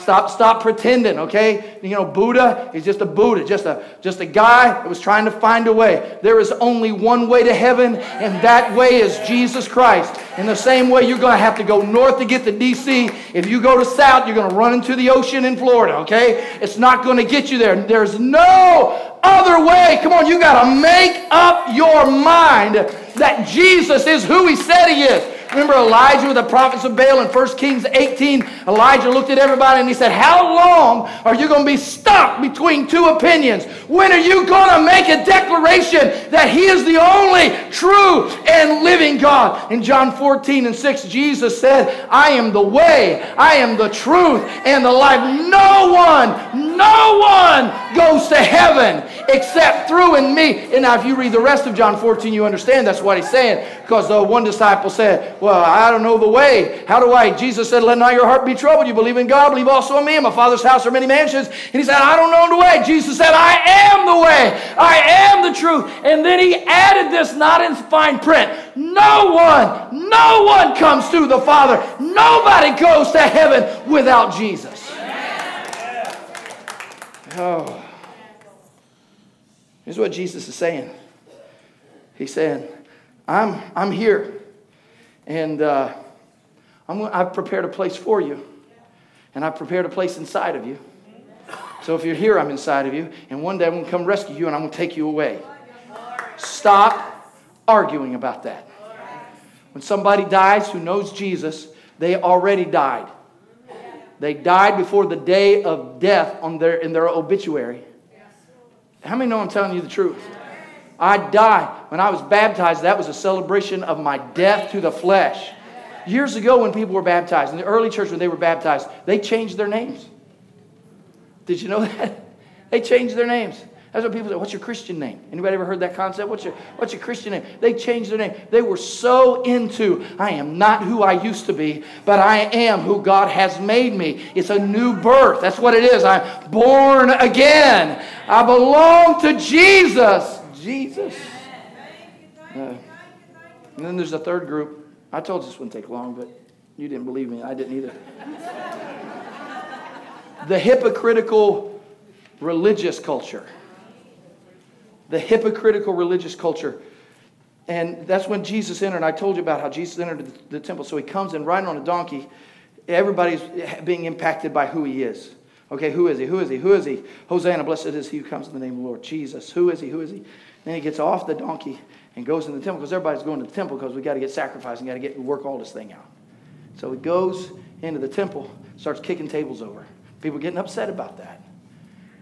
Stop, stop pretending, okay? You know, Buddha is just a Buddha, just a, just a guy that was trying to find a way. There is only one way to heaven, and that way is Jesus Christ. In the same way, you're going to have to go north to get to D.C. If you go to south, you're going to run into the ocean in Florida, okay? It's not going to get you there. There's no other way. Come on, you got to make up your mind that Jesus is who he said he is. Remember Elijah with the prophets of Baal in 1 Kings 18? Elijah looked at everybody and he said, How long are you going to be stuck between two opinions? When are you going to make a declaration that he is the only true and living God? In John 14 and 6, Jesus said, I am the way, I am the truth, and the life. No one, no one goes to heaven except through in me. And now, if you read the rest of John 14, you understand that's what he's saying. Because the one disciple said, Well, I don't know the way. How do I? Jesus said, Let not your heart be troubled. You believe in God, believe also in me. In my Father's house are many mansions. And he said, I don't know the way. Jesus said, I am the way. I am the truth. And then he added this, not in fine print. No one, no one comes to the Father. Nobody goes to heaven without Jesus. Oh. Here's what Jesus is saying. He's saying, I'm, I'm here, and uh, I'm, I've prepared a place for you, and I've prepared a place inside of you. So if you're here, I'm inside of you, and one day I'm going to come rescue you, and I'm going to take you away. Stop arguing about that. When somebody dies who knows Jesus, they already died. They died before the day of death on their, in their obituary. How many know I'm telling you the truth? I died. When I was baptized, that was a celebration of my death to the flesh. Years ago, when people were baptized, in the early church when they were baptized, they changed their names. Did you know that? They changed their names. That's what people say. What's your Christian name? Anybody ever heard that concept? What's your, what's your Christian name? They changed their name. They were so into, I am not who I used to be, but I am who God has made me. It's a new birth. That's what it is. I'm born again. I belong to Jesus. Jesus. Uh, and then there's a third group. I told you this wouldn't take long, but you didn't believe me. I didn't either. the hypocritical religious culture the hypocritical religious culture. And that's when Jesus entered. I told you about how Jesus entered the, the temple. So he comes in riding on a donkey. Everybody's being impacted by who he is. Okay, who is he? Who is he? Who is he? Hosanna, blessed is he who comes in the name of the Lord. Jesus. Who is he? Who is he? Then he gets off the donkey and goes in the temple because everybody's going to the temple because we got to get sacrificed and got to get work all this thing out. So he goes into the temple, starts kicking tables over. People getting upset about that,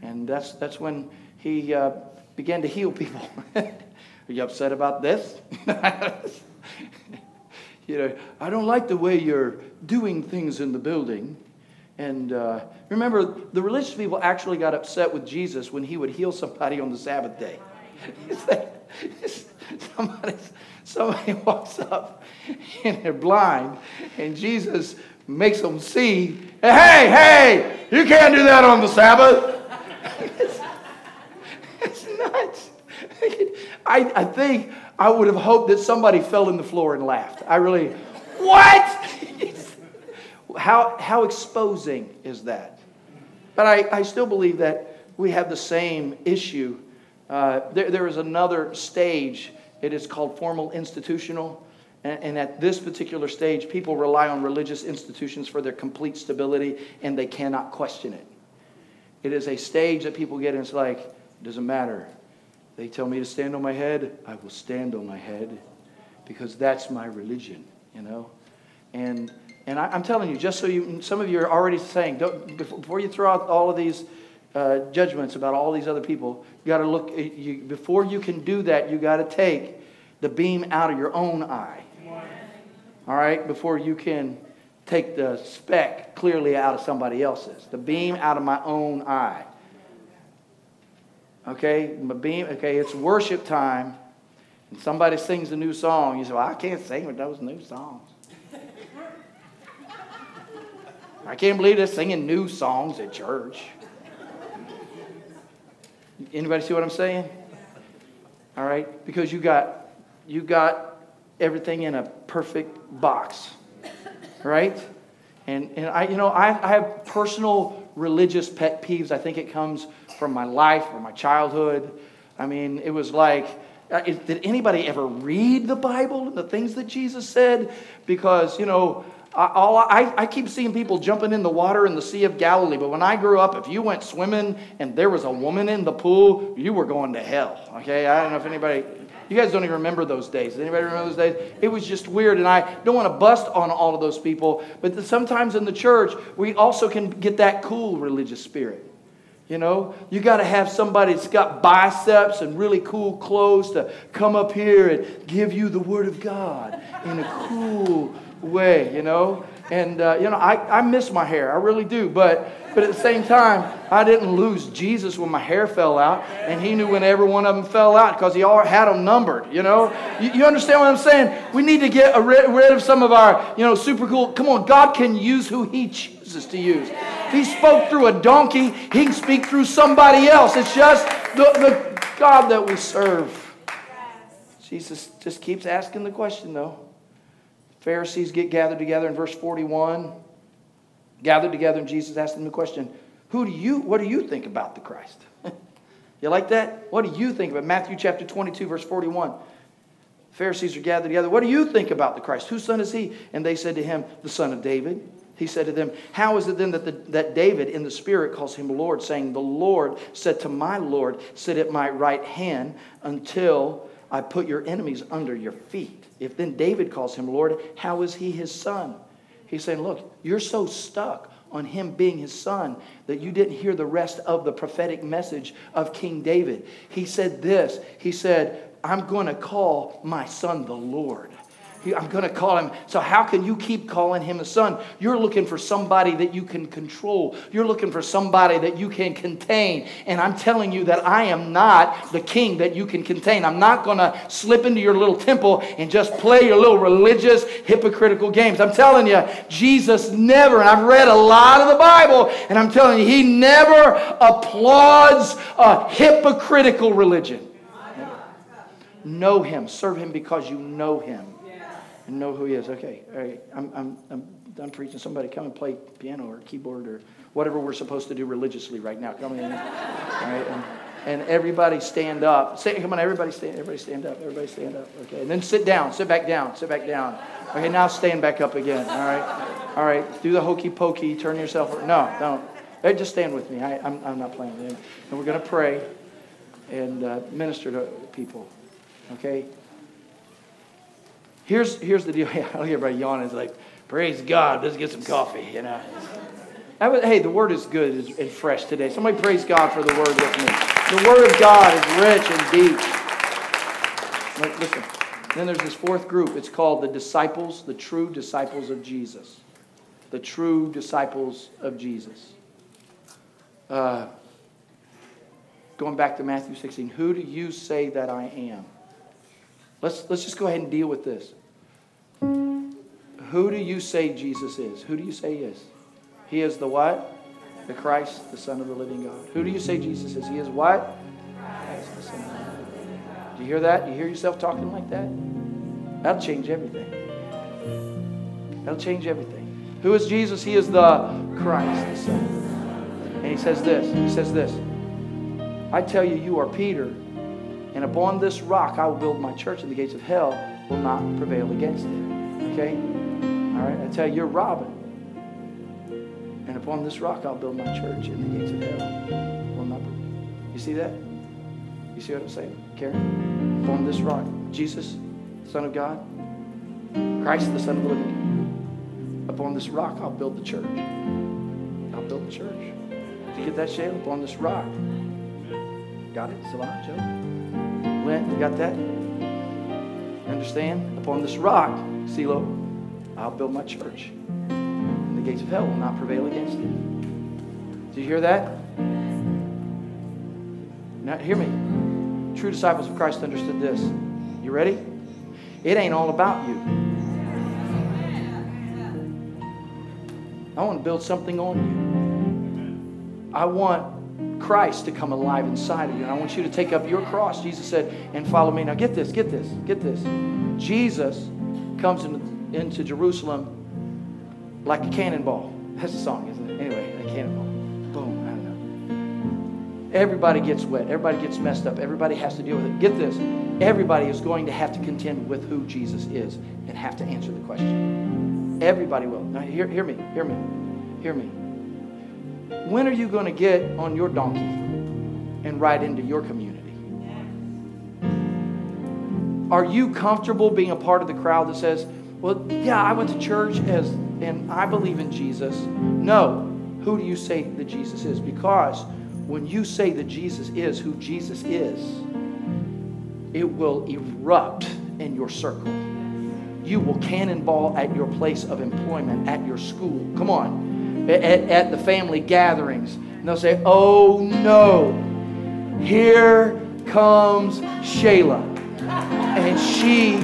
and that's that's when he uh, began to heal people. Are you upset about this? you know, I don't like the way you're doing things in the building. And uh, remember, the religious people actually got upset with Jesus when he would heal somebody on the Sabbath day. somebody, somebody walks up and they're blind, and Jesus makes them see, hey, hey, you can't do that on the Sabbath. I, I think I would have hoped that somebody fell in the floor and laughed. I really, what? how, how exposing is that? But I, I still believe that we have the same issue. Uh, there, there is another stage. It is called formal institutional. And, and at this particular stage, people rely on religious institutions for their complete stability, and they cannot question it. It is a stage that people get, and it's like, it doesn't matter. They tell me to stand on my head, I will stand on my head because that's my religion, you know? And, and I, am telling you, just so you, some of you are already saying, before you throw out all of these uh, judgments about all these other people, you got to look, you, before you can do that, you got to take the beam out of your own eye. All right? Before you can take the speck clearly out of somebody else's, the beam out of my own eye. Okay, okay, it's worship time, and somebody sings a new song. You say, well, I can't sing with those new songs. I can't believe they're singing new songs at church. Anybody see what I'm saying? All right? Because you got you got everything in a perfect box. Right? And and I you know I, I have personal religious pet peeves. I think it comes from my life or my childhood. I mean, it was like uh, did anybody ever read the Bible and the things that Jesus said? Because, you know, I, I keep seeing people jumping in the water in the Sea of Galilee, but when I grew up, if you went swimming and there was a woman in the pool, you were going to hell. Okay? I don't know if anybody, you guys don't even remember those days. Does anybody remember those days? It was just weird, and I don't want to bust on all of those people, but sometimes in the church, we also can get that cool religious spirit. You know, you got to have somebody that's got biceps and really cool clothes to come up here and give you the Word of God in a cool way, you know. And, uh, you know, I, I miss my hair. I really do. But, but at the same time, I didn't lose Jesus when my hair fell out. And he knew when every one of them fell out because he all had them numbered, you know. You, you understand what I'm saying? We need to get rid, rid of some of our, you know, super cool. Come on, God can use who he chooses to use. He spoke through a donkey, he can speak through somebody else. It's just the, the God that we serve. Jesus just keeps asking the question, though. Pharisees get gathered together in verse 41. Gathered together, and Jesus asked them the question, Who do you, what do you think about the Christ? you like that? What do you think about Matthew chapter 22, verse 41? Pharisees are gathered together. What do you think about the Christ? Whose son is he? And they said to him, The son of David. He said to them, How is it then that, the, that David in the Spirit calls him Lord, saying, The Lord said to my Lord, Sit at my right hand until I put your enemies under your feet. If then David calls him Lord, how is he his son? He's saying, Look, you're so stuck on him being his son that you didn't hear the rest of the prophetic message of King David. He said this He said, I'm going to call my son the Lord. I'm going to call him. So, how can you keep calling him a son? You're looking for somebody that you can control. You're looking for somebody that you can contain. And I'm telling you that I am not the king that you can contain. I'm not going to slip into your little temple and just play your little religious, hypocritical games. I'm telling you, Jesus never, and I've read a lot of the Bible, and I'm telling you, he never applauds a hypocritical religion. Know him, serve him because you know him and know who he is. Okay, all right, I'm, I'm, I'm done preaching. Somebody come and play piano or keyboard or whatever we're supposed to do religiously right now. Come in. All right, and, and everybody stand up. Say, come on, everybody stand. Everybody stand up. Everybody stand up. Okay, and then sit down. Sit back down. Sit back down. Okay, now stand back up again. All right, all right. Do the hokey pokey. Turn yourself. No, don't. Hey, just stand with me. I, am I'm, I'm not playing. And we're going to pray and uh, minister to people. Okay. Here's, here's the deal. I don't hear everybody yawning. It's like, praise God, let's get some coffee, you know. Was, hey, the word is good and fresh today. Somebody praise God for the word with me. The word of God is rich and deep. Listen, then there's this fourth group. It's called the disciples, the true disciples of Jesus. The true disciples of Jesus. Uh, going back to Matthew 16, who do you say that I am? Let's, let's just go ahead and deal with this. Who do you say Jesus is? Who do you say he is? He is the what? The Christ, the Son of the living God. Who do you say Jesus is? He is what? Christ, the Son of the living God. Do you hear that? Do you hear yourself talking like that? That'll change everything. That'll change everything. Who is Jesus? He is the Christ, the Son. And he says this. He says this. I tell you, you are Peter, and upon this rock I will build my church, and the gates of hell will not prevail against it. Okay? All right? I tell you, you're robbing. And upon this rock I'll build my church, and the gates of hell will not prevail. You see that? You see what I'm saying, Karen? Upon this rock, Jesus, Son of God, Christ, the Son of the living God. Upon this rock I'll build the church. I'll build the church. Did you get that, Shale? Upon this rock. Got it, Savannah, Joe? Lynn, you got that? Understand? Upon this rock, Silo, I'll build my church. And the gates of hell will not prevail against it. Do you hear that? Now, hear me. True disciples of Christ understood this. You ready? It ain't all about you. I want to build something on you. I want Christ to come alive inside of you. And I want you to take up your cross. Jesus said, and follow me. Now get this, get this, get this. Jesus comes in, into Jerusalem like a cannonball. That's the song, isn't it? Anyway, a cannonball. Boom, I don't know. Everybody gets wet. Everybody gets messed up. Everybody has to deal with it. Get this. Everybody is going to have to contend with who Jesus is and have to answer the question. Everybody will. Now, hear, hear me, hear me, hear me. When are you going to get on your donkey and ride into your community? Are you comfortable being a part of the crowd that says, well, yeah, I went to church as, and I believe in Jesus? No. Who do you say that Jesus is? Because when you say that Jesus is who Jesus is, it will erupt in your circle. You will cannonball at your place of employment, at your school. Come on. At, at the family gatherings. And they'll say, oh no, here comes Shayla. And she,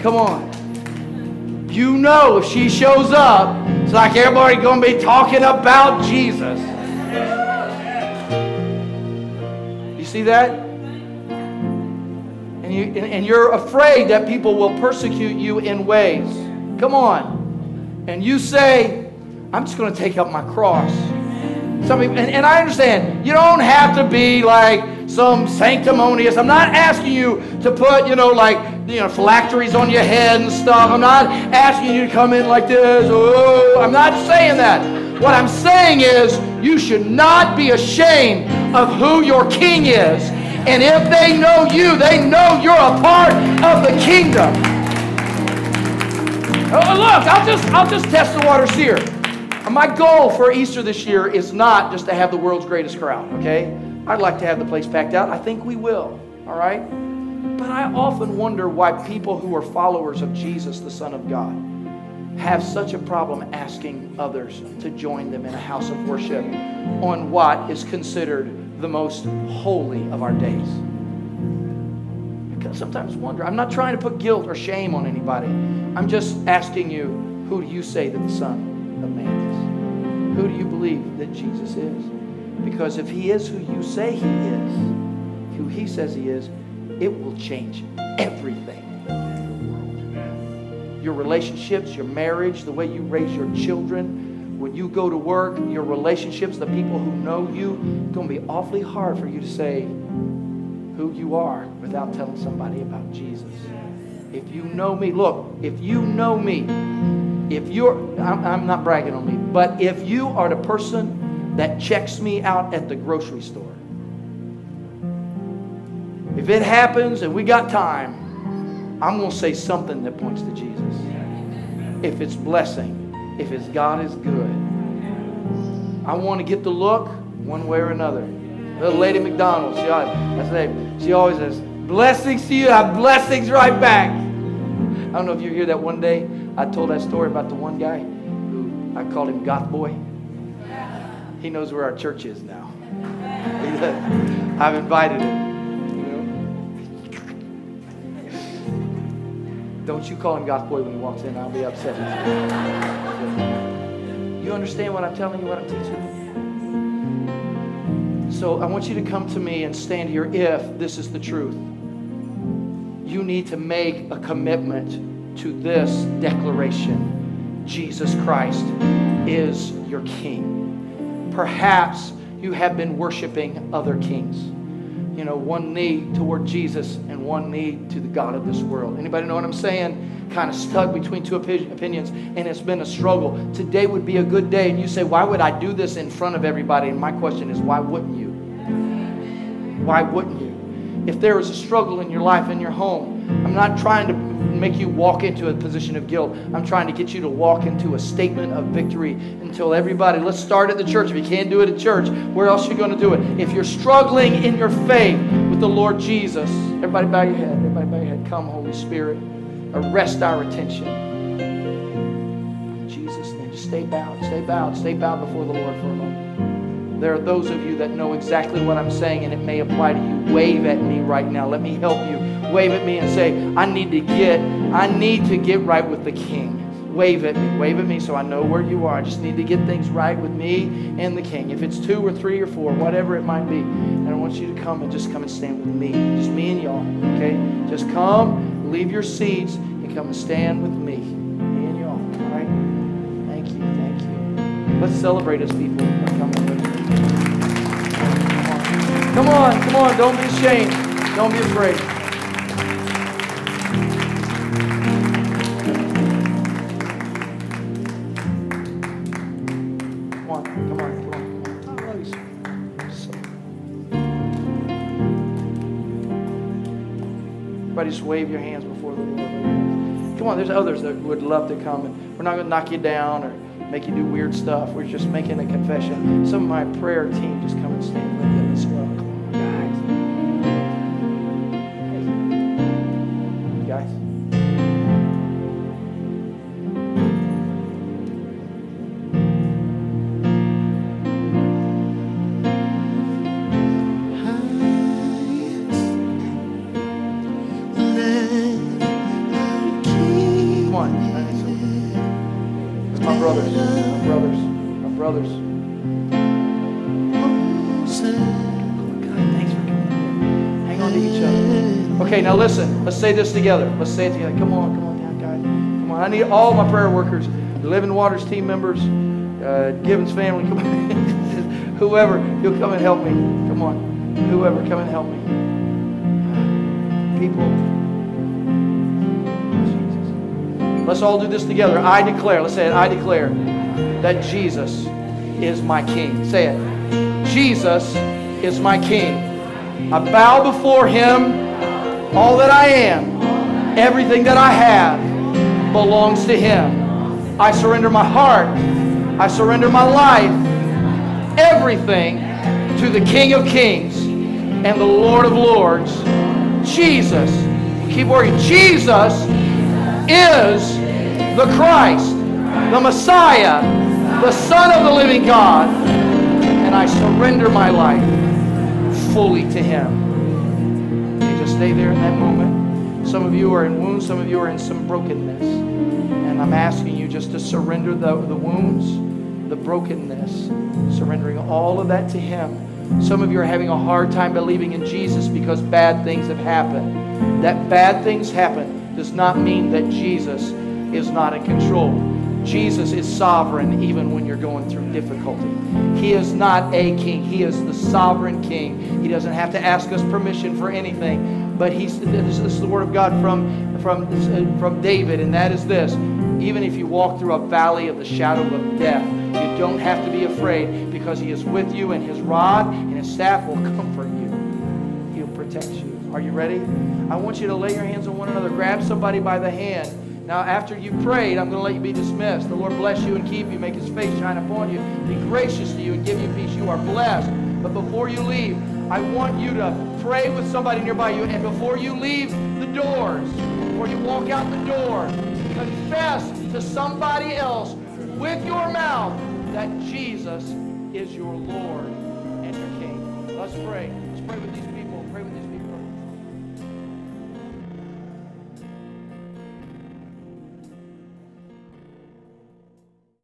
come on. You know if she shows up, it's like everybody gonna be talking about Jesus. You see that? And, you, and you're afraid that people will persecute you in ways. Come on. And you say, I'm just going to take up my cross. Some people, and, and I understand, you don't have to be like some sanctimonious. I'm not asking you to put, you know, like, you know, phylacteries on your head and stuff. I'm not asking you to come in like this. Oh, I'm not saying that. What I'm saying is, you should not be ashamed of who your king is and if they know you, they know you're a part of the kingdom. Oh, look, I'll just, I'll just test the waters here. My goal for Easter this year is not just to have the world's greatest crowd, okay? I'd like to have the place packed out. I think we will, all right? But I often wonder why people who are followers of Jesus, the Son of God, have such a problem asking others to join them in a house of worship on what is considered the most holy of our days. I sometimes wonder. I'm not trying to put guilt or shame on anybody. I'm just asking you, who do you say that the Son of Man? Who do you believe that Jesus is? Because if he is who you say he is, who he says he is, it will change everything your relationships, your marriage, the way you raise your children, when you go to work, your relationships, the people who know you, it's going to be awfully hard for you to say who you are without telling somebody about Jesus. If you know me, look, if you know me, if you're, I'm, I'm not bragging on me, but if you are the person that checks me out at the grocery store, if it happens and we got time, I'm going to say something that points to Jesus. If it's blessing, if it's God is good. I want to get the look one way or another. Little Lady McDonald, she, name. She always says, blessings to you, I have blessings right back. I don't know if you hear that one day. I told that story about the one guy who I called him Goth Boy. He knows where our church is now. I've invited him. Don't you call him Goth Boy when he walks in. I'll be upset. You understand what I'm telling you, what I'm teaching you? So I want you to come to me and stand here if this is the truth. You need to make a commitment to this declaration Jesus Christ is your King. Perhaps you have been worshiping other kings you know, one knee toward Jesus and one knee to the God of this world. Anybody know what I'm saying? Kind of stuck between two opinions, and it's been a struggle. Today would be a good day, and you say, Why would I do this in front of everybody? And my question is, Why wouldn't you? Why wouldn't you? If there is a struggle in your life, in your home, I'm not trying to make you walk into a position of guilt. I'm trying to get you to walk into a statement of victory until everybody, let's start at the church. If you can't do it at church, where else are you going to do it? If you're struggling in your faith with the Lord Jesus, everybody bow your head. Everybody bow your head. Come, Holy Spirit. Arrest our attention. In Jesus' name. Just stay bowed. Stay bowed. Stay bowed before the Lord for a moment. There are those of you that know exactly what I'm saying, and it may apply to you. Wave at me right now. Let me help you wave at me and say, I need to get, I need to get right with the King. wave at me. Wave at me so I know where you are. I just need to get things right with me and the King. If it's two or three or four, whatever it might be. And I want you to come and just come and stand with me. Just me and y'all. Okay? Just come, leave your seats, and come and stand with me. Me and y'all. All right? Thank you. Thank you. Let's celebrate as people are coming with. Come on, come on. Don't be ashamed. Don't be afraid. Everybody just wave your hands before the Lord. Come on, there's others that would love to come. And we're not going to knock you down or make you do weird stuff. We're just making a confession. Some of my prayer team just come and stand say this together. Let's say it together. Come on, come on down, guys. Come on. I need all my prayer workers, Living Waters team members, uh, Gibbons family. Come on. Whoever, you'll come and help me. Come on. Whoever, come and help me. People. Let's all do this together. I declare, let's say it. I declare that Jesus is my King. Say it. Jesus is my King. I bow before him. All that I am, everything that I have belongs to him. I surrender my heart. I surrender my life. Everything to the King of Kings and the Lord of Lords. Jesus. Keep working. Jesus is the Christ, the Messiah, the Son of the living God. And I surrender my life fully to Him. Stay there in that moment. Some of you are in wounds, some of you are in some brokenness. And I'm asking you just to surrender the, the wounds, the brokenness, surrendering all of that to Him. Some of you are having a hard time believing in Jesus because bad things have happened. That bad things happen does not mean that Jesus is not in control. Jesus is sovereign even when you're going through difficulty. He is not a king. He is the sovereign king. He doesn't have to ask us permission for anything. But he's, this is the word of God from, from, uh, from David, and that is this. Even if you walk through a valley of the shadow of death, you don't have to be afraid because he is with you and his rod and his staff will comfort you. He'll protect you. Are you ready? I want you to lay your hands on one another. Grab somebody by the hand. Now, after you've prayed, I'm going to let you be dismissed. The Lord bless you and keep you, make his face shine upon you, be gracious to you, and give you peace. You are blessed. But before you leave, I want you to pray with somebody nearby you. And before you leave the doors, before you walk out the door, confess to somebody else with your mouth that Jesus is your Lord and your King. Let's pray. Let's pray with these